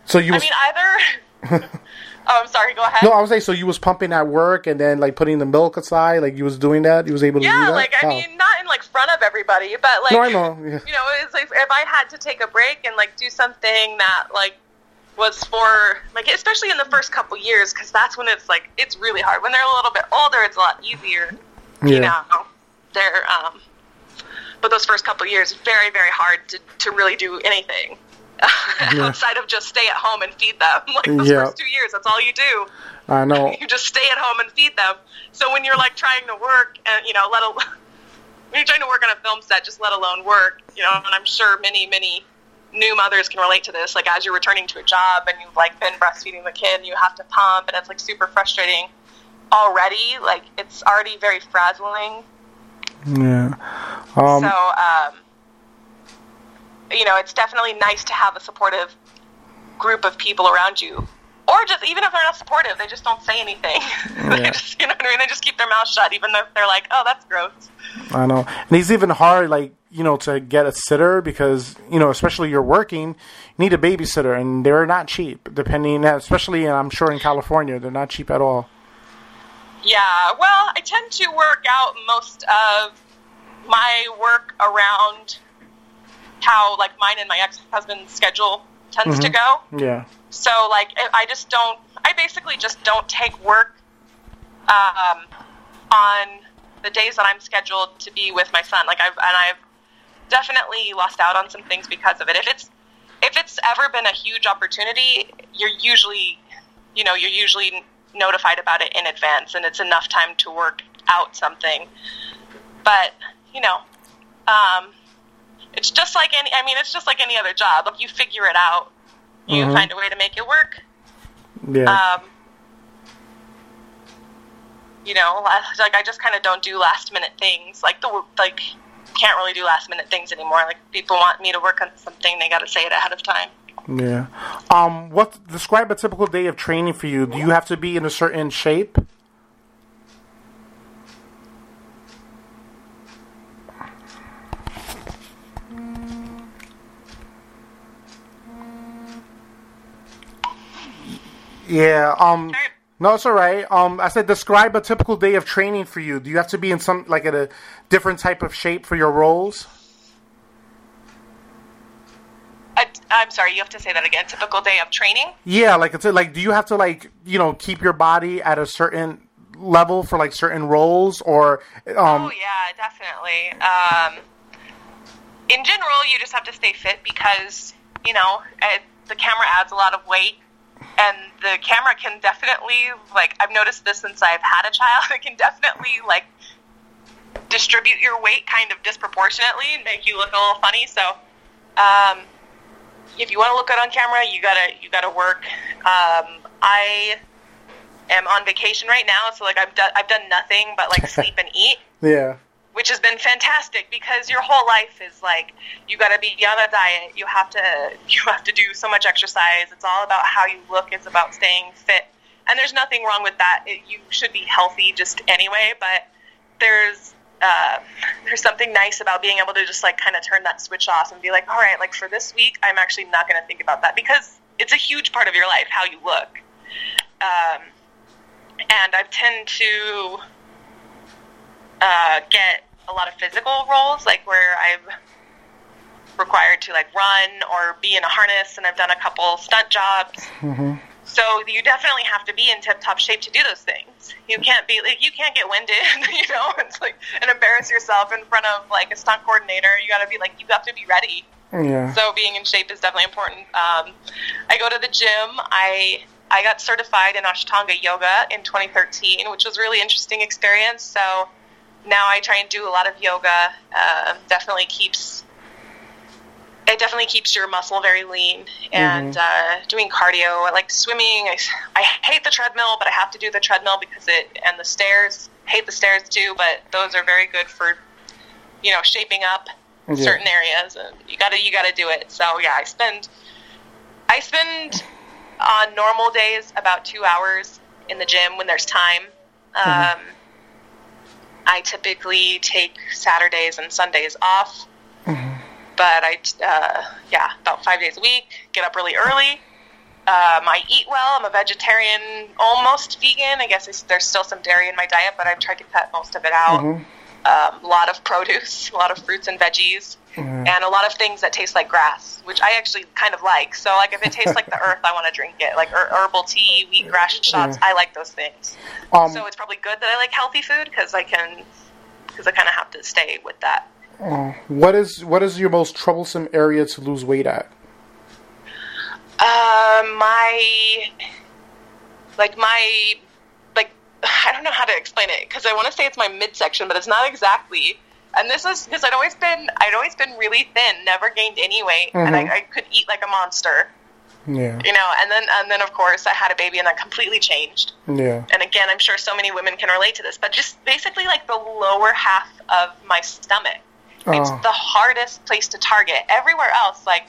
so you I mean either. oh, I'm sorry. Go ahead. no, I was saying so you was pumping at work and then like putting the milk aside, like you was doing that. You was able to do Yeah, that. like I Oh. mean, not in like front of everybody, but like No, I know, yeah. you know, it's like if I had to take a break and like do something that like was for like especially in the first couple years because that's when it's like it's really hard. When they're a little bit older, it's a lot easier. You know, they're um, but those first couple years, very very hard to to really do anything. Outside of just stay at home and feed them, like those Yeah. first two years, that's all you do I know. you just stay at home and feed them. So when you're like trying to work and you know, let alone when you're trying to work on a film set, just let alone work, you know, and I'm sure many, many new mothers can relate to this. Like as you're returning to a job and you've like been breastfeeding the kid and you have to pump and it's like super frustrating already. Like it's already very frazzling. Yeah. Um, so um you know, it's definitely nice to have a supportive group of people around you. Or just even if they're not supportive, they just don't say anything. they Yeah. just you know what I mean, they just keep their mouth shut even if they're like, Oh, that's gross. I know, and it's even hard, like you know, to get a sitter because you know, especially you're working, you need a babysitter, and they're not cheap. Depending, especially, and I'm sure in California, they're not cheap at all. Yeah, well, I tend to work out most of my work around how like mine and my ex husband's schedule tends to go. Yeah. So like I I just don't. I basically just don't take work um, on the days that I'm scheduled to be with my son. Like I've and I've definitely lost out on some things because of it. If it's if it's ever been a huge opportunity, you're usually you know you're usually notified about it in advance, and it's enough time to work out something. But you know, um, it's just like any. I mean, it's just like any other job. Like you figure it out. You Mhm. find a way to make it work. Yeah. Um, you know, like I just kind of don't do last minute things. Like the like can't really do last minute things anymore. Like people want me to work on something, they got to say it ahead of time. yeah. Um, what describe a typical day of training for you? Do you have to be in a certain shape? Yeah. Um. Sorry. No, it's all right. Um, I said describe a typical day of training for you. Do you have to be in some like at a different type of shape for your roles? I, I'm sorry, you have to say that again. Typical day of training. Yeah, like it's like do you have to like you know keep your body at a certain level for like certain roles or um oh yeah, definitely. Um, in general, you just have to stay fit because you know it, the camera adds a lot of weight, and the camera can definitely like I've noticed this since I've had a child. It can definitely like distribute your weight kind of disproportionately and make you look a little funny. So, um, if you want to look good on camera, you gotta you gotta work. Um, I am on vacation right now, so like I've done I've done nothing but like sleep and eat yeah which has been fantastic because your whole life is like you got to be on a diet you have to you have to do so much exercise it's all about how you look it's about staying fit and there's nothing wrong with that it, you should be healthy just anyway but there's uh, there's something nice about being able to just like kind of turn that switch off and be like all right like for this week i'm actually not going to think about that because it's a huge part of your life how you look. Um, and i tend to uh, get a lot of physical roles, like where I'm required to like run or be in a harness, and I've done a couple stunt jobs. So you definitely have to be in tip-top shape to do those things. You can't be like you can't get winded, you know, it's like and embarrass yourself in front of like a stunt coordinator. You got to be like you have to be ready. yeah So being in shape is definitely important. Um, I go to the gym. I I got certified in Ashtanga yoga in 2013, which was a really interesting experience. So now I try and do a lot of yoga. Uh, definitely keeps it definitely keeps your muscle very lean. And uh, doing cardio, I like swimming. I, I hate the treadmill, but I have to do the treadmill because it and the stairs. Hate the stairs too, but those are very good for you know shaping up Yeah. certain areas and you gotta you gotta do it so yeah i spend i spend on normal days about two hours in the gym when there's time um, i typically take saturdays and sundays off but i uh, yeah about five days a week get up really early um, I eat well. I'm a vegetarian, almost vegan. I guess there's- there's still some dairy in my diet, but I've tried to cut most of it out Mhm. um, a lot of produce, a lot of fruits and veggies, Mhm. and a lot of things that taste like grass, which I actually kind of like. So, like, if it tastes like the earth, I want to drink it. Like her- herbal tea, wheatgrass shots, I like those things. um So it's probably good that I like healthy food because I can, because I kind of have to stay with that. uh, what is what is your most troublesome area to lose weight at Um, my, like my, like I don't know how to explain it because I want to say it's my midsection, but it's not exactly. And this is because I'd always been I'd always been really thin, never gained any weight, and Mhm. I, I could eat like a monster, yeah you know. And then and then of course I had a baby, and that completely changed. yeah And again, I'm sure so many women can relate to this, but just basically like the lower half of my stomach. It's Oh. the hardest place to target. Everywhere else, like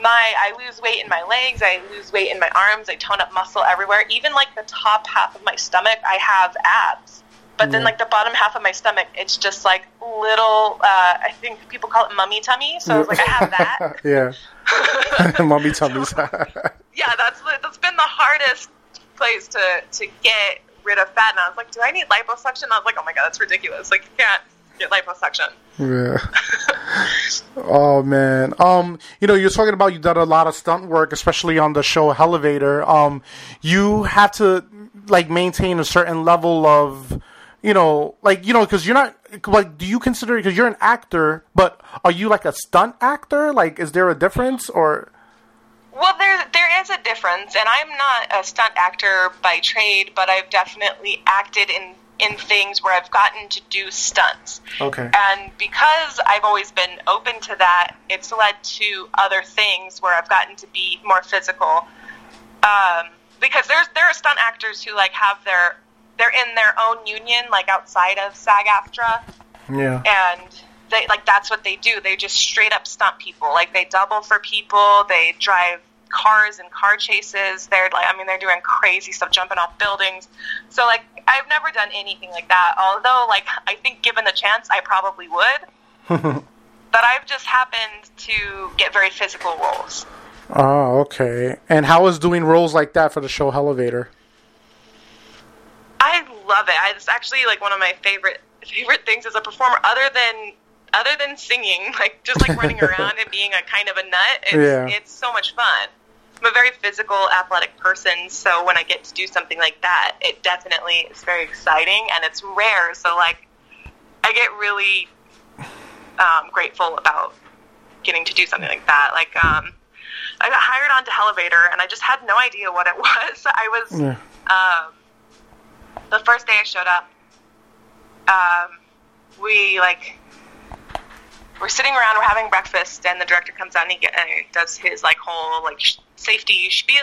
my, I lose weight in my legs, I lose weight in my arms, I tone up muscle everywhere. Even like the top half of my stomach, I have abs. But then like the bottom half of my stomach, it's just like little. Uh, I think people call it mummy tummy. So it's like I have that. yeah mommy tummies yeah, that's that's been the hardest place to to get rid of fat. And I was like, do I need liposuction? I was like, oh my god, that's ridiculous. Like you can't get liposuction. Yeah. oh man. Um, you know, you're talking about you done a lot of stunt work, especially on the show Hellevator. Um, you have to like maintain a certain level of, you know, like you know, because you're not like, do you consider because you're an actor, but are you like a stunt actor? Like, is there a difference or? Well, there there is a difference, and I'm not a stunt actor by trade, but I've definitely acted in in things where I've gotten to do stunts. Okay. And because I've always been open to that, it's led to other things where I've gotten to be more physical. Um, because there's there are stunt actors who like have their they're in their own union, like outside of SAG-AFTRA, Yeah. and they like that's what they do. They just straight up stunt people. Like they double for people. They drive cars and car chases. They're like, I mean, they're doing crazy stuff, jumping off buildings. So like, I've never done anything like that. Although, like, I think given the chance, I probably would. but I've just happened to get very physical roles. Oh, okay. And how is doing roles like that for the show Hellevator? I love it. I, it's actually like one of my favorite favorite things as a performer, other than other than singing, like just like running around and being a kind of a nut. It's, Yeah. it's so much fun. I'm a very physical, athletic person, so when I get to do something like that, it definitely is very exciting and it's rare. So like, I get really um, grateful about getting to do something like that. Like, um, I got hired onto Hellevator, and I just had no idea what it was. I was Yeah. um, the first day I showed up, um, we like we're sitting around, we're having breakfast, and the director comes out and he, get, and he does his like whole like sh- safety spiel,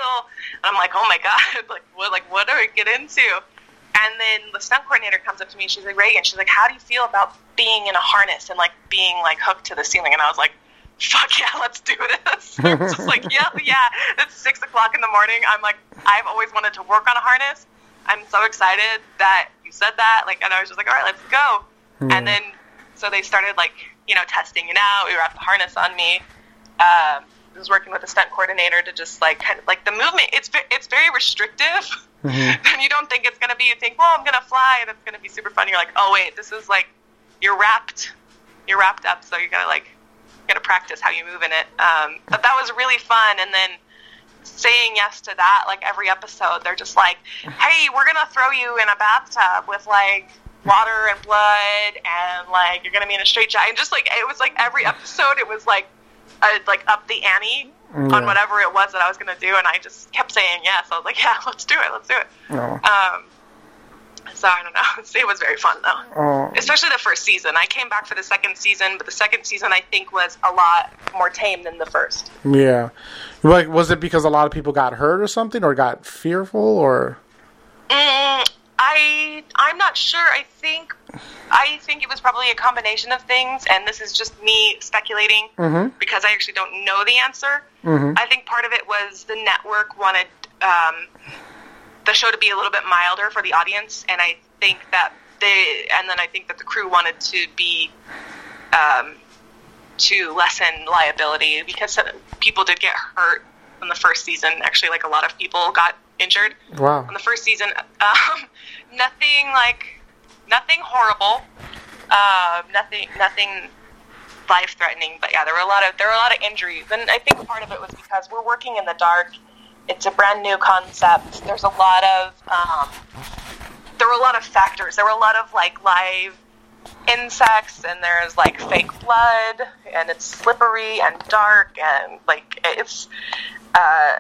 and I'm like, oh my god, like what like what do I get into? And then the stunt coordinator comes up to me and she's like, Regan, she's like, how do you feel about being in a harness and like being like hooked to the ceiling? And I was like, fuck yeah, let's do this. Just like, yeah, yeah. It's six o'clock in the morning. I'm like, I've always wanted to work on a harness. I'm so excited that you said that. Like, and I was just like, all right, let's go. And then, so they started like, you know, testing it out. We wrapped the harness on me. Um, I was working with a stunt coordinator to just like kind of like the movement. It's it's very restrictive, and you don't think it's gonna be. You think, well, I'm gonna fly, and it's gonna be super fun. You're like, oh wait, this is like you're wrapped, you're wrapped up, so you gotta like you gotta practice how you move in it. Um, but that was really fun, and then saying yes to that, like every episode, they're just like, hey, we're gonna throw you in a bathtub with like water and blood, and like you're gonna be in a straight jacket. And just like it was like every episode, it was like uh, like up the ante Yeah. on whatever it was that I was gonna do, and I just kept saying yes. I was like, yeah, let's do it, let's do it. Um, so I don't know. It was very fun though, Oh. especially the first season. I came back for the second season, but the second season I think was a lot more tame than the first. Yeah. Like, was it because a lot of people got hurt or something, or got fearful, or? Mm, I I'm not sure. I think I think it was probably a combination of things, and this is just me speculating Mhm. because I actually don't know the answer. Mhm. I think part of it was the network wanted um, the show to be a little bit milder for the audience, and I think that they and then I think that the crew wanted to be um, to lessen liability because people did get hurt in the first season. Actually, like a lot of people got injured Wow. on the first season. Um, nothing like nothing horrible. Um, nothing nothing life threatening. But yeah, there were a lot of there were a lot of injuries, and I think part of it was because we're working in the dark. It's a brand new concept. There's a lot of um, there were a lot of factors. There were a lot of like live insects and there's like fake blood and it's slippery and dark and like it's uh,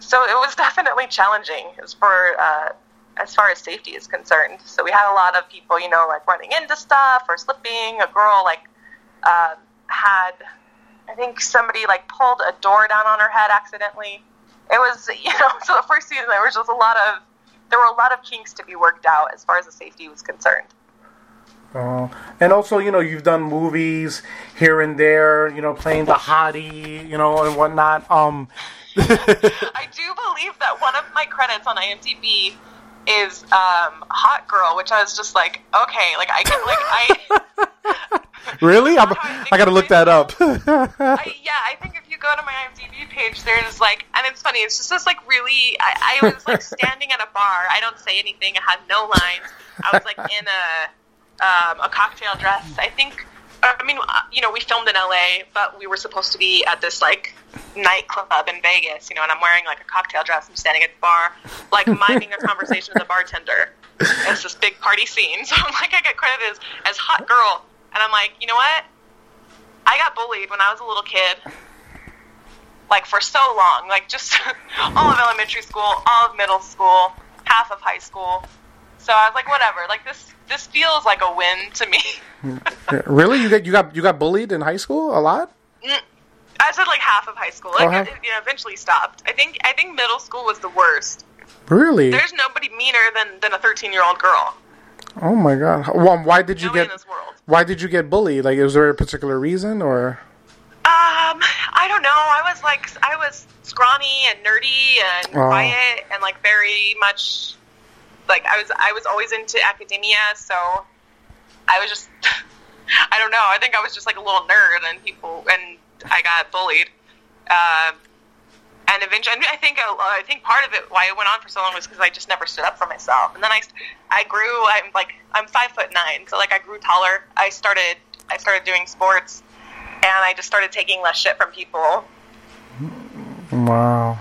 so it was definitely challenging as for uh, as far as safety is concerned. So we had a lot of people, you know, like running into stuff or slipping. A girl like uh, had, I think somebody like pulled a door down on her head accidentally. It was, you know, so the first season there was just a lot of there were a lot of kinks to be worked out as far as the safety was concerned. Uh, and also, you know, you've done movies here and there, you know, playing the hottie, you know, and whatnot. Um, I do believe that one of my credits on IMDb is um, hot girl, which I was just like, okay, like I can, like I, really? I I gotta look that up. I, yeah, I think go to my IMDb page, there's like, and it's funny, it's just this like really, I, I was like standing at a bar. I don't say anything. I had no lines. I was like in a, um, a cocktail dress. I think. I mean, uh, you know, we filmed in LA, but we were supposed to be at this like nightclub in Vegas, you know, and I'm wearing like a cocktail dress. I'm standing at the bar, like minding a conversation with a bartender. It's this big party scene, so I'm like, I get credited as, as hot girl, and I'm like, you know what? I got bullied when I was a little kid, like for so long, like just all of elementary school, all of middle school, half of high school. So I was like, whatever. Like this, this feels like a win to me. really? You got you got you got bullied in high school a lot? Mm, I said like half of high school. Like Oh, half- it, you know, eventually stopped. I think I think middle school was the worst. Really? There's nobody meaner than than a 13 year old girl. Oh my god. Well, why did you Nobody get in this world. why did you get bullied? Like, was there a particular reason or? Um, I don't know. I was like, I was scrawny and nerdy and Oh. quiet and like very much like I was. I was always into academia, so I was just. I don't know. I think I was just like a little nerd, and people and I got bullied. Um, and eventually, I, I think uh, I think part of it why it went on for so long was because I just never stood up for myself. And then I, I grew. I'm like I'm five foot nine, so like I grew taller. I started I started doing sports, and I just started taking less shit from people. Wow,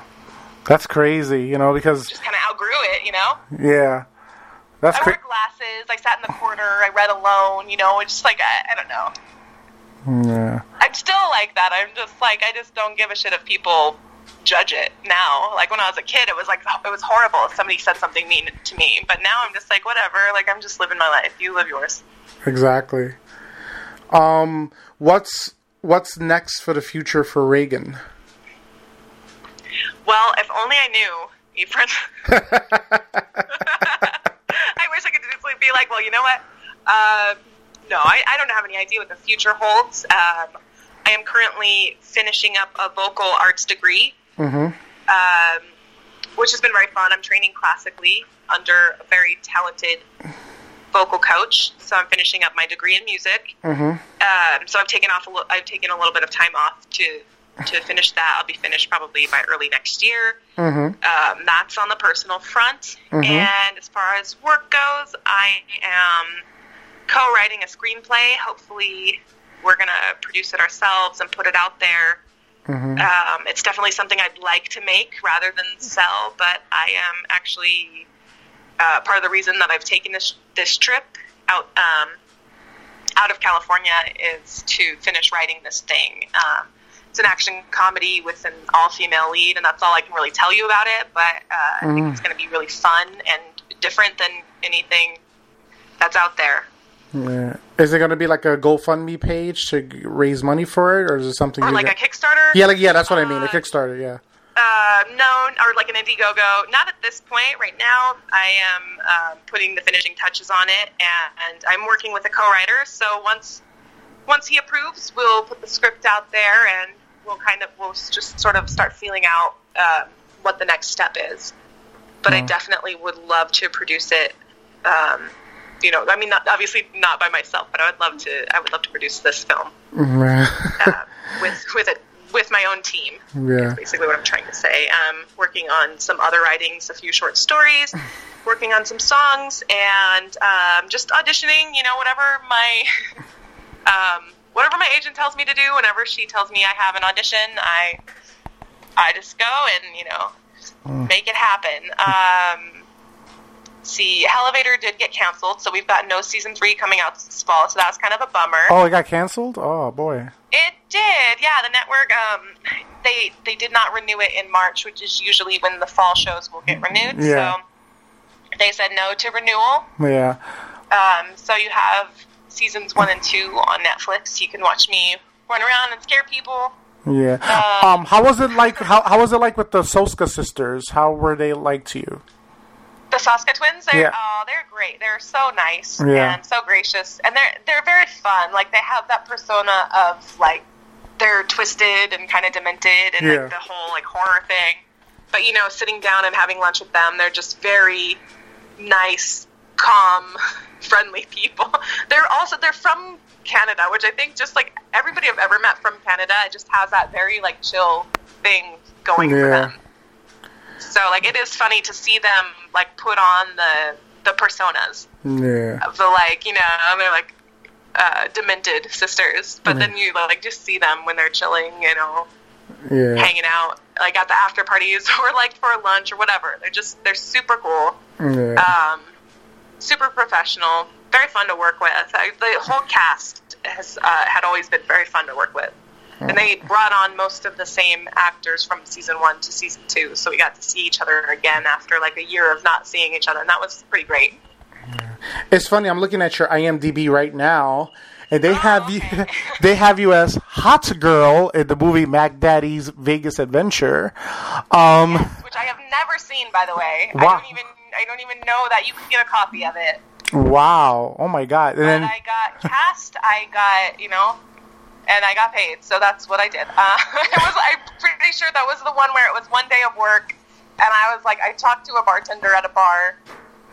that's crazy. You know, because Just kind of outgrew it, you know. yeah, that's I wore glasses. I sat in the corner. I read alone. You know, it's just like I, I don't know. Yeah, I'm still like that. I'm just like I just don't give a shit if people judge it now. Like when I was a kid, it was like it was horrible if somebody said something mean to me. But now I'm just like whatever. Like I'm just living my life. You live yours. exactly. Um, what's what's next for the future for Regan? Well, if only I knew, Efren. I wish I could just be like, well, you know what? Uh, no, I, I don't have any idea what the future holds. Um, I am currently finishing up a vocal arts degree, Mm-hmm. um, which has been very fun. I'm training classically under a very talented vocal coach, so I'm finishing up my degree in music. Mm-hmm. Um, so I've taken off a li- I've taken a little bit of time off to to finish that. I'll be finished probably by early next year. Mm-hmm. Um, that's on the personal front. Mhm. And as far as work goes, I am co-writing a screenplay. Hopefully, we're gonna produce it ourselves and put it out there. Mm-hmm. Um, it's definitely something I'd like to make rather than sell, but I am actually uh, part of the reason that I've taken this this trip out um, out of California is to finish writing this thing. Um, it's an action comedy with an all female lead, and that's all I can really tell you about it. But uh, I think Mhm. it's going to be really fun and different than anything that's out there. Yeah. Is it going to be like a GoFundMe page to raise money for it, or is it something? Or like a Kickstarter. yeah, like yeah, that's what I mean. A Uh, Kickstarter. Yeah. Uh, no, or like an Indiegogo. Not at this point. Right now, I am um, putting the finishing touches on it, and I'm working with a co-writer. So once once he approves, we'll put the script out there, and we'll kind of we'll just sort of start feeling out um, what the next step is. But I Hmm. definitely would love to produce it. Um, you know, I mean, not, obviously not by myself, but I would love to. I would love to produce this film Mm-hmm. uh, with with it with my own team yeah. basically what I'm trying to say. Um, working on some other writings, a few short stories, working on some songs, and um, just auditioning. You know, whatever my um, whatever my agent tells me to do. Whenever she tells me I have an audition, I I just go and you know make it happen. Um, see, Hellevator did get canceled, so we've got no season three coming out this fall. So that was kind of a bummer. Oh, it got canceled. Oh boy. It did, yeah. The network, um, they they did not renew it in March, which is usually when the fall shows will get renewed. Yeah. So they said no to renewal. Yeah. Um, so you have seasons one and two on Netflix. You can watch me run around and scare people. Yeah. Uh, um, how was it like? How how was it like with the Soska sisters? How were they like to you? The Soska twins, they're Yeah. oh, they're great. They're so nice Yeah. and so gracious, and they're they're very fun. Like they have that persona of like they're twisted and kind of demented, and Yeah. like the whole like horror thing. But you know, sitting down and having lunch with them, they're just very nice, calm, friendly people. They're also they're from Canada, which I think just like everybody I've ever met from Canada, it just has that very like chill thing going for them. So like it is funny to see them like put on the the personas Yeah. of the like you know they're like uh, demented sisters, but Mm. then you like just see them when they're chilling, you know, Yeah. hanging out like at the after parties or like for lunch or whatever. They're just they're super cool, Yeah. um, super professional, very fun to work with. I, the whole cast has uh, had always been very fun to work with. And they brought on most of the same actors from season one to season two, so we got to see each other again after like a year of not seeing each other, and that was pretty great. It's funny. I'm looking at your IMDb right now, and they have you. They have you as hot girl in the movie Mac Daddy's Vegas Adventure. Um, which I have never seen, by the way. I don't even I don't even know that you can get a copy of it. wow. Oh my god. And then I got cast, I got you know, and I got paid, so that's what I did. Uh, it was I'm pretty sure that was the one where it was one day of work, and I was like I talked to a bartender at a bar.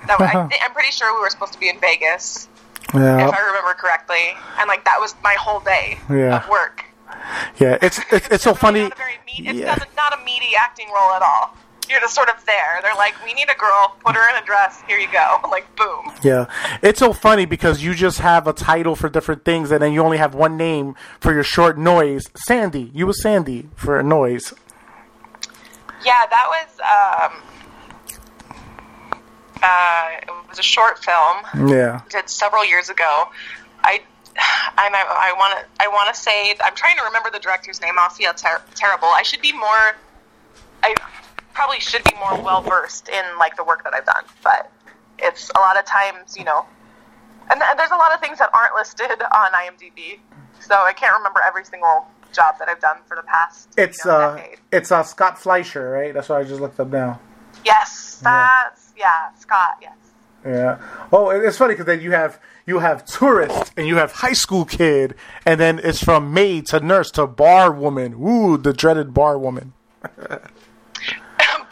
That I Uh-huh. thi- I'm pretty sure we were supposed to be in Vegas, yeah, if I remember correctly, and like that was my whole day Yeah. of work. yeah. It's it's, it's so funny. Not a very meat, it's Yeah. not, a, not a meaty acting role at all. You're just sort of there. They're like, we need a girl. Put her in a dress. Here you go. Like, boom. Yeah, it's so funny because you just have a title for different things, and then you only have one name for your short noise. Sandy, you was Sandy for a noise. Yeah, that was. Um, uh, it was a short film. Yeah, Did several years ago. I. And I, I want to. I want to say. I'm trying to remember the director's name. I'll feel ter- terrible. I should be more. I probably should be more well versed in like the work that I've done, but it's a lot of times, you know, and, and there's a lot of things that aren't listed on IMDb, so I can't remember every single job that I've done for the past. you it's know, uh, decade. it's uh, Scott Fleischer, right? That's why I just looked up now. Yes, that's yeah, Scott. Yes. Yeah. Oh, it's funny because then you have you have tourist and you have high school kid, and then it's from maid to nurse to bar woman. Ooh, the dreaded bar woman.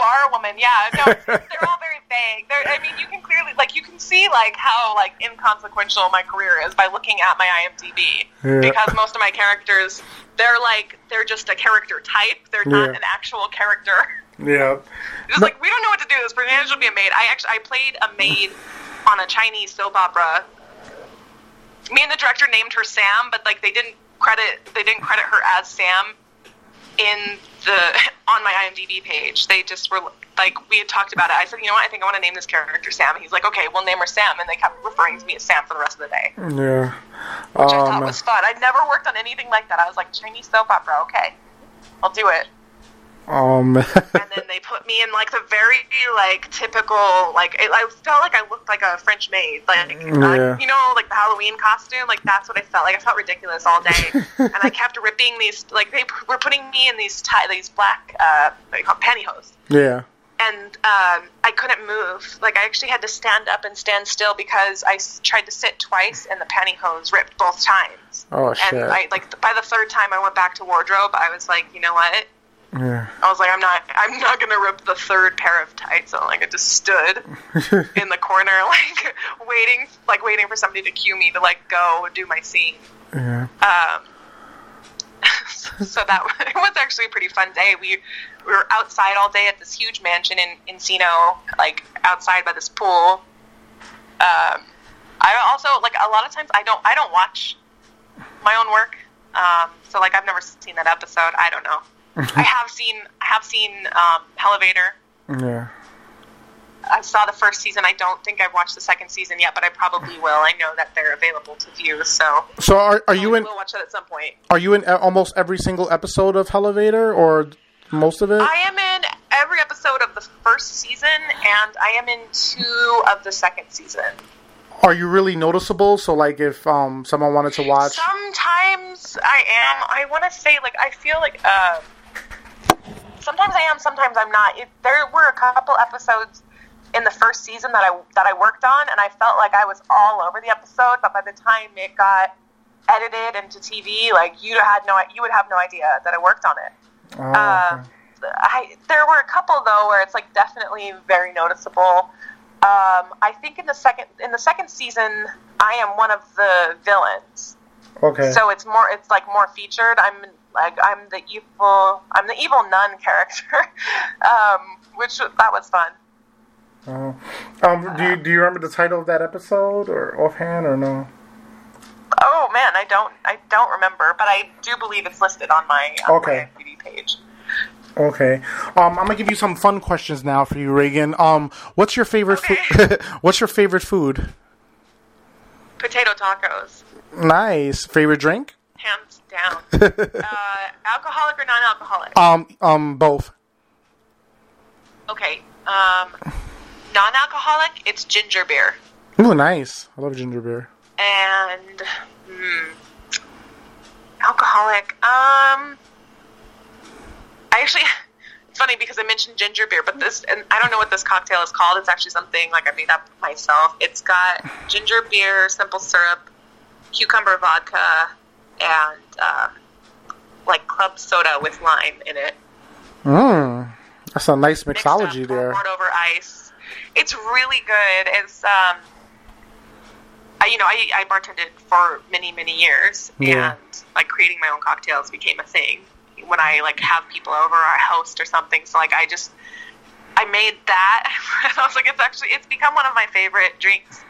Bar woman, yeah, no, they're all very vague. They're, I mean, you can clearly, like, you can see, like, how, like, inconsequential my career is by looking at my IMDb. Yeah. Because most of my characters, they're, like, they're just a character type. They're not Yeah. an actual character. Yeah. It's like, we don't know what to do. This person should be a maid. I actually, I played a maid on a Chinese soap opera. Me and the director named her Sam, but, like, they didn't credit, they didn't credit her as Sam in the on my IMDb page. They just were like we had talked about it. I said, you know what, I think I want to name this character Sam. And he's like, okay, we'll name her Sam, and they kept referring to me as Sam for the rest of the day, Yeah. which Yeah. I Um, thought was fun. I'd never worked on anything like that. I was like Chinese soap opera, okay, I'll do it. Um. And then they put me in like the very like typical like it, I felt like I looked like a French maid, like Yeah. uh, you know, like the Halloween costume. Like that's what I felt like. I felt ridiculous all day, and I kept ripping these like they p- were putting me in these tie these black uh you call pantyhose yeah. and um, I couldn't move. Like I actually had to stand up and stand still because I s- tried to sit twice and the pantyhose ripped both times. Oh shit. And I like by the third time I went back to wardrobe, I was like, you know what? Yeah. I was like, I'm not, I'm not gonna rip the third pair of tights. So like I just stood in the corner, like waiting, like waiting for somebody to cue me to like go do my scene. yeah. Um, so that it was actually a pretty fun day. We we were outside all day at this huge mansion in Encino, like outside by this pool. Um, I also like a lot of times I don't I don't watch my own work. Um, so like I've never seen that episode. I don't know. I have seen I have seen um, Hellevator. Yeah. I saw the first season. I don't think I've watched the second season yet, but I probably will. I know that they're available to view, so So are are you in we'll watch that at some point. are you in almost every single episode of Hellevator or most of it? I am in every episode of the first season, and I am in two of the second season. Are you really noticeable? So like if um someone wanted to watch Sometimes I am. I want to say, like, I feel like. Uh, sometimes I am. Sometimes I'm not. It, there were a couple episodes in the first season that I that I worked on, and I felt like I was all over the episode. But by the time it got edited into TV, like you had no, you would have no idea that I worked on it. Oh, Uh, okay. I there were a couple though where it's like definitely very noticeable. Um, I think in the second in the second season, I am one of the villains, okay. so it's more it's like more featured. I'm like I'm the evil I'm the evil nun character, um, which that was fun. Oh. Um, do you do you remember the title of that episode or offhand or no? Oh man, I don't I don't remember, but I do believe it's listed on my Okay. my IMDb page. Okay. Um, I'm gonna give you some fun questions now for you, Regan. Um, what's your favorite food? what's your favorite food? Potato tacos, Nice. Favorite drink? hands down. uh, alcoholic or non-alcoholic? Um, um, both. Okay. Um, non-alcoholic, it's ginger beer. Ooh, nice. I love ginger beer. And hmm, alcoholic. Um, I actually. It's funny because I mentioned ginger beer, but this and I don't know what this cocktail is called. It's actually something like I made up myself. It's got ginger beer, simple syrup, cucumber vodka, and um, like club soda with lime in it. Mmm. That's a nice mixology there. Poured over ice. It's really good. It's um, I, you know, I, I bartended for many many years, Yeah. and like creating my own cocktails became a thing when I like have people over or host or something. So like I just I made that, and I was like, it's actually it's become one of my favorite drinks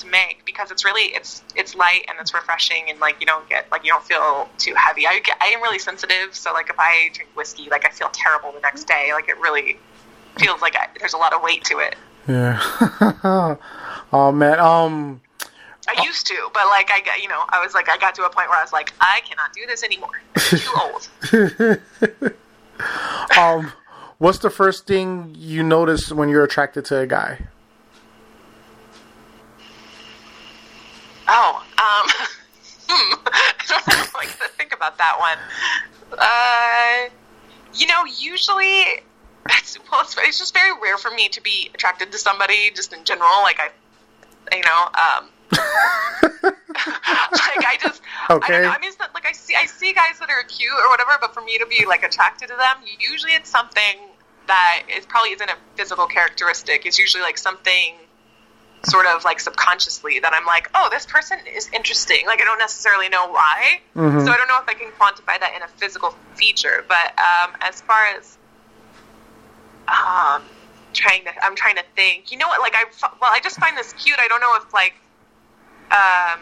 to make because it's really it's it's light and it's refreshing and like you don't get like you don't feel too heavy. I get, I am really sensitive, so like if I drink whiskey, like I feel terrible the next day. Like it really feels like I, there's a lot of weight to it. Yeah. oh man. Um. I used to, but like I got you know I was like I got to a point where I was like I cannot do this anymore. I'm too old. Um. What's the first thing you notice when you're attracted to a guy? Oh, um, hmm. I don't know I can think about that one. Uh, you know, usually, it's, well, it's, it's just very rare for me to be attracted to somebody just in general. Like, I, you know, um, like I just, I Okay. don't know. I mean, it's not, like I see, I see guys that are cute or whatever, but for me to be like attracted to them, usually it's something that it probably isn't a physical characteristic. It's usually like something sort of like subconsciously that I'm like, oh, this person is interesting. Like I don't necessarily know why, Mhm. so I don't know if I can quantify that in a physical feature. But um, as far as um, trying to, I'm trying to think. You know what? Like I, well, I just find this cute. I don't know if like, um,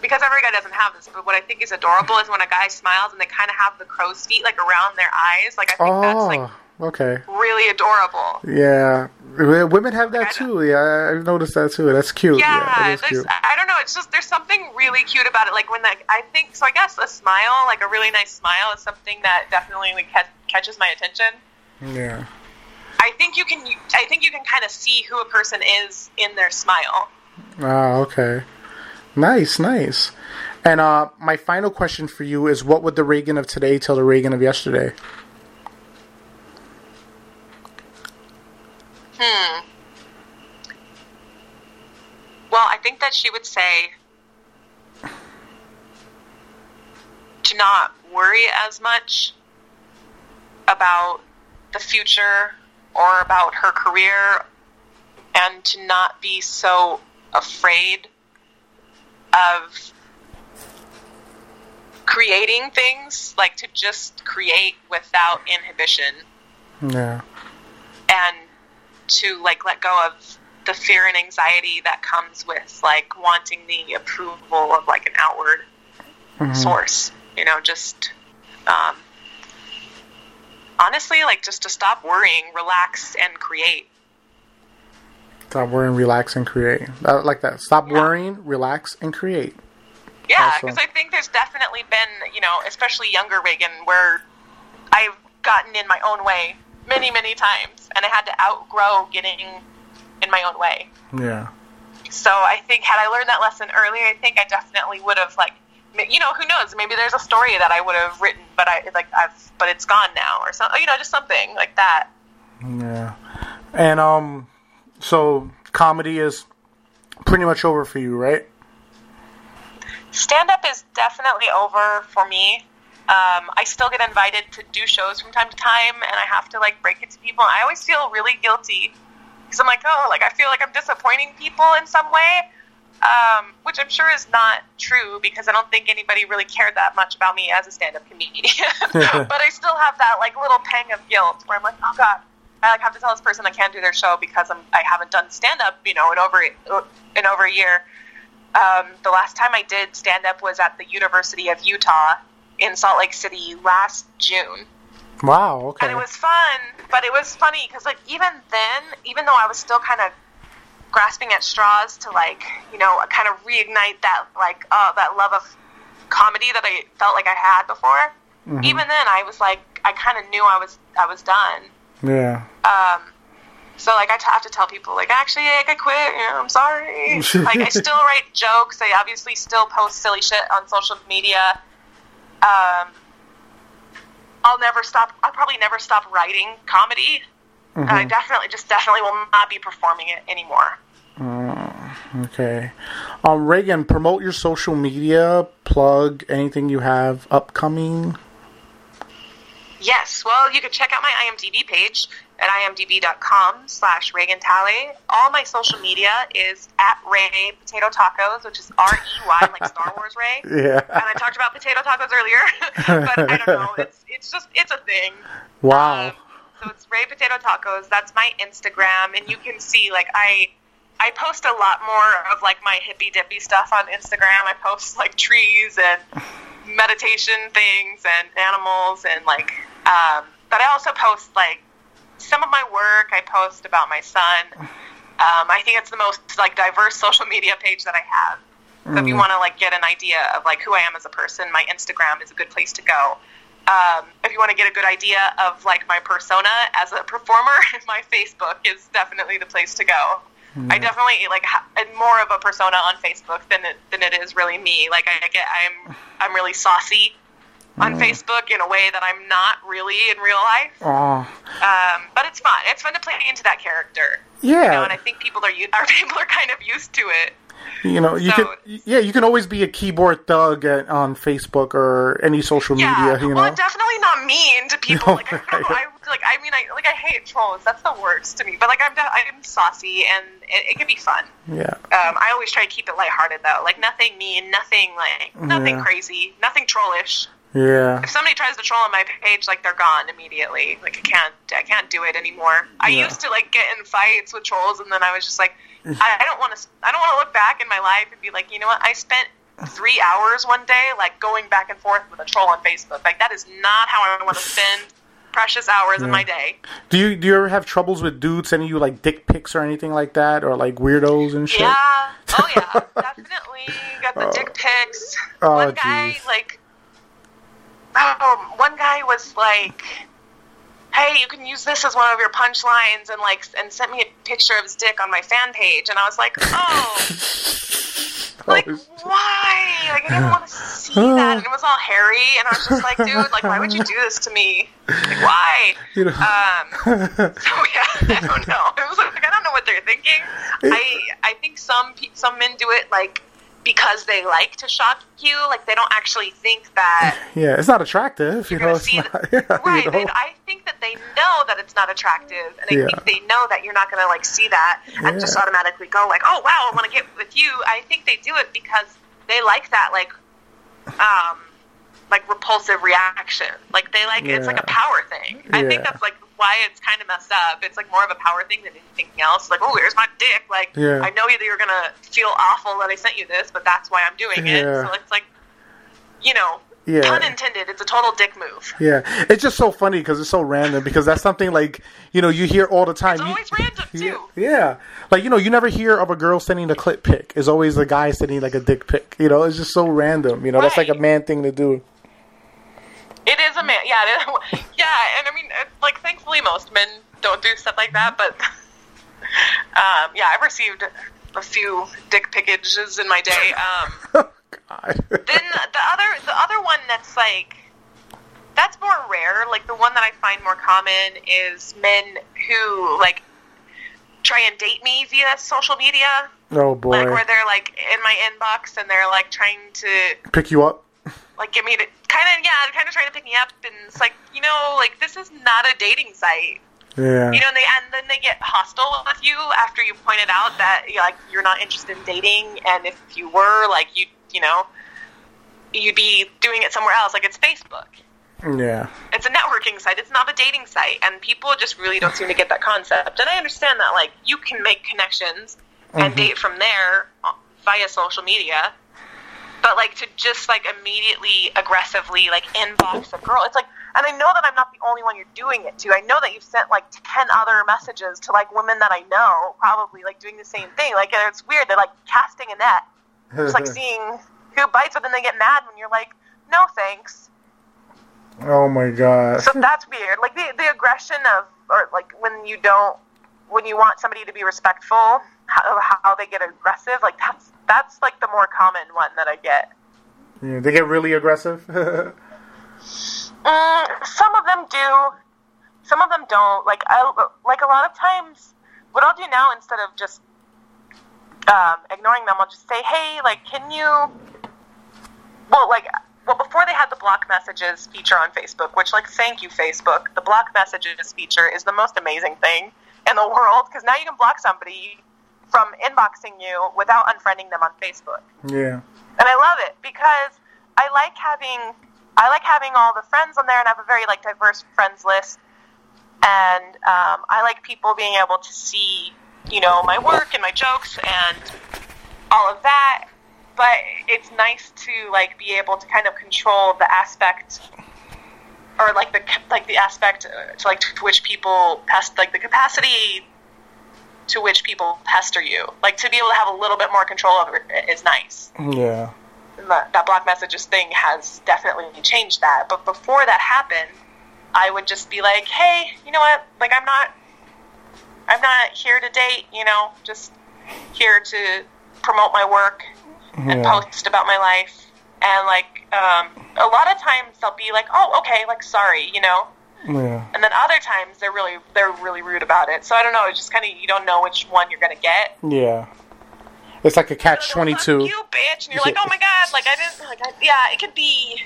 because every guy doesn't have this, but what I think is adorable is when a guy smiles and they kind of have the crow's feet like around their eyes. Like I think that's like Oh. Okay. really adorable. Yeah. Women have that too. Yeah, I've noticed that too. That's cute. Yeah, Yeah, that is there's, cute. I don't know. It's just there's something really cute about it. Like when that I think so. I guess a smile, like a really nice smile, is something that definitely like, catches my attention. Yeah. I think you can. I think you can kind of see who a person is in their smile. Ah, okay. Nice, nice. And uh, my final question for you is: What would the Regan of today tell the Regan of yesterday? Hmm. Well, I think that she would say to not worry as much about the future or about her career and to not be so afraid of creating things, like to just create without inhibition Yeah. and to like let go of the fear and anxiety that comes with like wanting the approval of like an outward Mhm. source you know just um, honestly like just to stop worrying relax and create Stop worrying, relax, and create. I like that. Stop Yeah. worrying, relax, and create. yeah because i think there's definitely been you know especially younger regan where i've gotten in my own way many many times and i had to outgrow getting in my own way Yeah. So I think had I learned that lesson earlier, I think I definitely would have like, you know, who knows? Maybe there's a story that I would have written, but I like I've, but it's gone now, or something. You know, just something like that. Yeah. And um, so comedy is pretty much over for you, right? Stand up is definitely over for me. Um, I still get invited to do shows from time to time, and I have to like break it to people. I always feel really guilty because I'm like, oh, like I feel like I'm disappointing people in some way, um, which I'm sure is not true because I don't think anybody really cared that much about me as a stand-up comedian. but I still have that like little pang of guilt where I'm like, oh god, I like have to tell this person I can't do their show because I'm I haven't done stand up, you know, in over in over a year. Um, the last time I did stand up was at the University of Utah in Salt Lake City last June. Wow. Okay. And it was fun, but it was funny because like even then, even though I was still kind of grasping at straws to like you know kind of reignite that like uh, that love of comedy that I felt like I had before. Mm-hmm. Even then, I was like I kind of knew I was I was done. Yeah. Um. So like I t- have to tell people like actually like, I quit. You know, I'm sorry. like I still write jokes. I obviously still post silly shit on social media. Um. I'll never stop. I'll probably never stop writing comedy. Mm-hmm. I definitely, just definitely will not be performing it anymore. Uh, okay. Um, Regan, promote your social media, plug anything you have upcoming. Yes, well, you can check out my IMDb page at imdb.com slash Regan Tallah. All my social media is at Rey Potato Tacos, which is R-E-Y, like Star Wars Rey. Yeah. And I talked about potato tacos earlier, but I don't know. It's, it's just, it's a thing. Wow. Um, so it's Rey Potato Tacos. That's my Instagram, and you can see like I I post a lot more of like my hippy dippy stuff on Instagram. I post like trees and meditation things and animals and like um, but I also post like some of my work. I post about my son. Um, I think it's the most like diverse social media page that I have. So if you mm. want to like get an idea of like who I am as a person, my Instagram is a good place to go. Um, if you want to get a good idea of like my persona as a performer, my Facebook is definitely the place to go. I definitely like ha- more of a persona on Facebook than it, than it is really me. Like I get, I'm I'm really saucy on mm. Facebook in a way that I'm not really in real life. Oh. Um, but it's fun. It's fun to play into that character. Yeah. You know, and I think people are are people are kind of used to it. You know, you so, can yeah, you can always be a keyboard thug at, on Facebook or any social yeah, media. You well, know, definitely not mean to people. No, like, I, I, like I mean, I like I hate trolls. That's the worst to me. But like I'm I'm saucy and it, it can be fun. Yeah. Um, I always try to keep it lighthearted though. Like nothing mean, nothing like nothing yeah. crazy, nothing trollish. Yeah. If somebody tries to troll on my page, like they're gone immediately. Like I can't, I can't do it anymore. I yeah. used to like get in fights with trolls, and then I was just like, I, I don't want to, I don't want to look back in my life and be like, you know what, I spent three hours one day like going back and forth with a troll on Facebook. Like that is not how I want to spend precious hours yeah. in my day. Do you do you ever have troubles with dudes sending you like dick pics or anything like that, or like weirdos and shit? Yeah. Oh yeah, definitely got the oh. dick pics. Oh, one guy geez. like um, one guy was like, "Hey, you can use this as one of your punchlines," and like, and sent me a picture of his dick on my fan page, and I was like, "Oh, like why? Like I didn't want to see that." And it was all hairy, and I was just like, "Dude, like why would you do this to me? Like why?" You know. Um. So yeah, I don't know. It was like I don't know what they're thinking. I I think some some men do it like because they like to shock you. Like they don't actually think that. Yeah, it's not attractive. You know, it's not, the, yeah, right. You know? I think that they know that it's not attractive, and I yeah. think they know that you're not going to like see that and yeah. just automatically go like, "Oh wow, I want to get with you." I think they do it because they like that like, um, like repulsive reaction. Like they like it's like a power thing. I think that's like why it's kind of messed up. It's like more of a power thing than anything else. Like, oh, here's my dick. Like, yeah. I know that you're gonna feel awful that I sent you this, but that's why I'm doing it. Yeah. So it's like, you know, yeah. pun intended. It's a total dick move. Yeah, it's just so funny because it's so random. Because that's something like you know you hear all the time. It's always you, random too. Yeah, like you know you never hear of a girl sending a clip pic. It's always the guy sending like a dick pic. You know, it's just so random. You know, right. that's like a man thing to do. It is a man. Yeah, yeah, and I mean, like, thankfully, most men don't do stuff like that. But um, yeah, I've received a few dick pickages in my day. Um, God. then the other, the other one that's like, that's more rare. Like the one that I find more common is men who like try and date me via social media. Oh boy! Like where they're like in my inbox and they're like trying to pick you up like get me to kind of yeah, kind of trying to pick me up, and it's like you know, like this is not a dating site. Yeah. You know, and they and then they get hostile with you after you pointed out that you like you're not interested in dating, and if you were, like you you know, you'd be doing it somewhere else. Like it's Facebook. Yeah. It's a networking site. It's not a dating site, and people just really don't seem to get that concept. And I understand that, like, you can make connections and mm-hmm. date from there via social media, but like to just like immediately aggressively like inbox a girl, it's like. And I know that I'm not the only one you're doing it to. I know that you've sent like ten other messages to like women that I know, probably like doing the same thing. Like and it's weird. They're like casting a net, just like seeing who bites, but then they get mad when you're like, no thanks. oh my god. So that's weird. Like the the aggression of, or like when you don't, when you want somebody to be respectful, how, how they get aggressive. Like that's that's like the more common one that I get. Yeah, they get really aggressive. Mm, some of them do. Some of them don't. Like I like a lot of times. What I'll do now instead of just um, ignoring them, I'll just say, "Hey, like, can you?" Well, like, well, before they had the block messages feature on Facebook, which, like, thank you, Facebook. The block messages feature is the most amazing thing in the world because now you can block somebody from inboxing you without unfriending them on Facebook yeah. and I love it because I like having I like having all the friends on there, and I have a very like diverse friends list, and um, I like people being able to see you know my work and my jokes and all of that. But it's nice to like be able to kind of control the aspect or like the like the aspect to like to which people pest like the capacity to which people pester you. Like to be able to have a little bit more control over it is nice Yeah. that, that block messages thing has definitely changed that. But before that happened, I would just be like, hey, you know what? Like, I'm not, I'm not here to date. You know, just here to promote my work and Yeah. post about my life. And like, um, a lot of times they'll be like, oh, okay, like, sorry, you know. Yeah. And then other times they're really, they're really rude about it. So I don't know. It's just kind of you don't know which one you're gonna get. Yeah. It's like a oh, catch Like, twenty "Oh, two. You bitch, and you're like, oh my god, like I didn't, like I, yeah, it could be,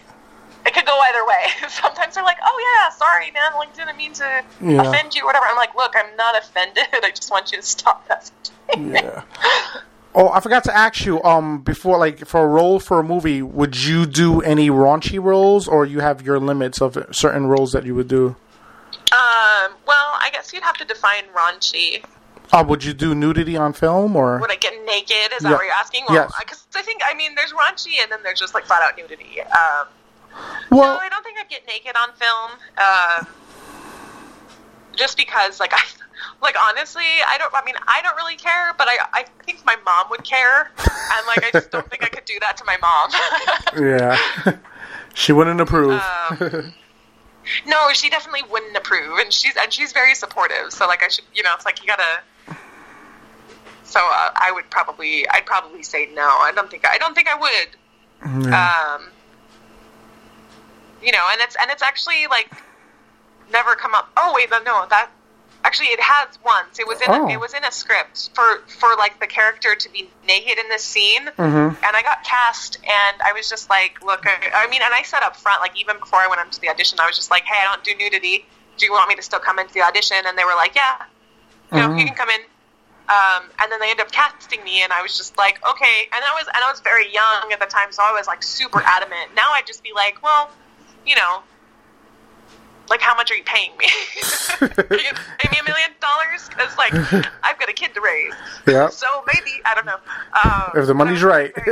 it could go either way. Sometimes they're like, oh yeah, sorry man, like didn't mean to Yeah. offend you or whatever. I'm like, look, I'm not offended. I just want you to stop messaging. Yeah. Oh, I forgot to ask you. Um, before like for a role for a movie, would you do any raunchy roles, or you have your limits of certain roles that you would do? Um, well, I guess you'd have to define raunchy. Uh, would you do nudity on film, or Would I get naked? Is that Yeah. what you're asking? Yes. Because I think, I mean, there's raunchy and then there's just like flat out nudity. Um, well, no, I don't think I'd get naked on film. Uh, just because, like, I, like honestly, I don't. I mean, I don't really care, but I, I think my mom would care, and like, I just don't think I could do that to my mom. yeah, she wouldn't approve. Um, no, she definitely wouldn't approve, and she's and she's very supportive. So, like, I should, you know, it's like you gotta. So uh, I would probably, I'd probably say no. I don't think, I don't think I would. yeah. um, you know, and it's and it's actually like never come up. Oh wait, no, no, that actually it has once. It was in Oh. a, it was in a script for for like the character to be naked in this scene, Mhm. and I got cast, and I was just like, look, I, I mean, and I said up front, like even before I went into the audition, I was just like, hey, I don't do nudity. Do you want me to still come into the audition? And they were like, yeah, you know, you can come in. Um, and then they ended up casting me, and I was just like, okay. And I was, and I was very young at the time, so I was like super adamant. Now I'd just be like, well, you know, like how much are you paying me? are you pay me a million dollars? Because like I've got a kid to raise. Yeah. So maybe I don't know. Um, If the money's right.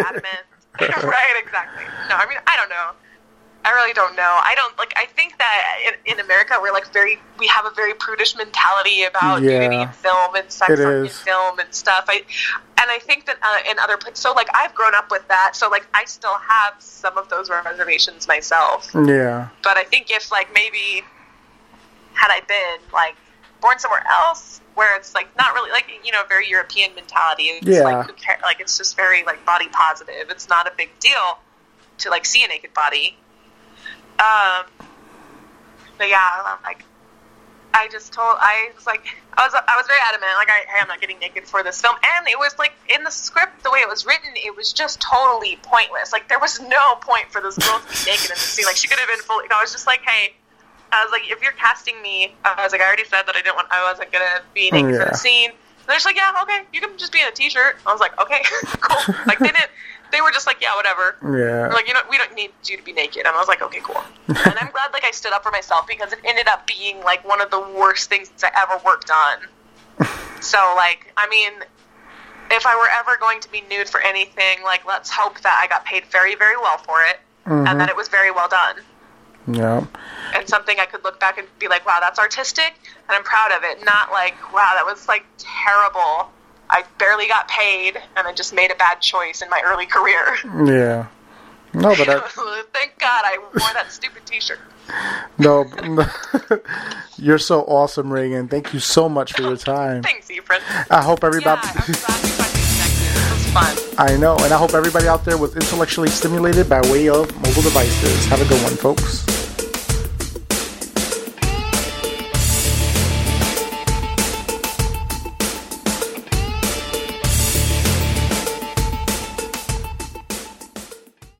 Right. Exactly. No, I mean I don't know. I really don't know. I don't like. I think that in, in America we're like very. We have a very prudish mentality about Yeah. nudity in film and sex on- in film and stuff. I and I think that uh, in other places. So like I've grown up with that. So like I still have some of those reservations myself. yeah, But I think if like maybe had I been like born somewhere else where it's like not really like you know very European mentality. It's Yeah. like who care, like it's just very like body positive. It's not a big deal to like see a naked body. Um, but yeah, like I just told I was like I was I was very adamant like I hey, I'm not getting naked for this film. And it was like in the script the way it was written it was just totally pointless. Like there was no point for this girl to be naked in the scene. Like she could have been fully I was just like hey I was like if you're casting me I was like I already said that I didn't want I wasn't gonna be naked for Yeah. the scene. And they're just like yeah okay you can just be in a t-shirt. I was like okay cool. Like they didn't they were just like, yeah, whatever. Yeah. They're like, you know, we don't need you to be naked. And I was like, okay, cool. and I'm glad like I stood up for myself because it ended up being like one of the worst things I ever worked on. so like, I mean, if I were ever going to be nude for anything, like let's hope that I got paid very, very well for it, and mm-hmm. that it was very well done, Yeah. and something I could look back and be like, wow, that's artistic, and I'm proud of it. Not like, wow, that was like terrible. I barely got paid, and I just made a bad choice in my early career. Yeah. No, but I, Thank God I wore that stupid T-shirt. no, you're so awesome, Regan. Thank you so much for your time. Thanks, Efren. I hope Yeah, everybody. I'm glad we got connected. This was fun. I know, and I hope everybody out there was intellectually stimulated by way of mobile devices. Have a good one, folks.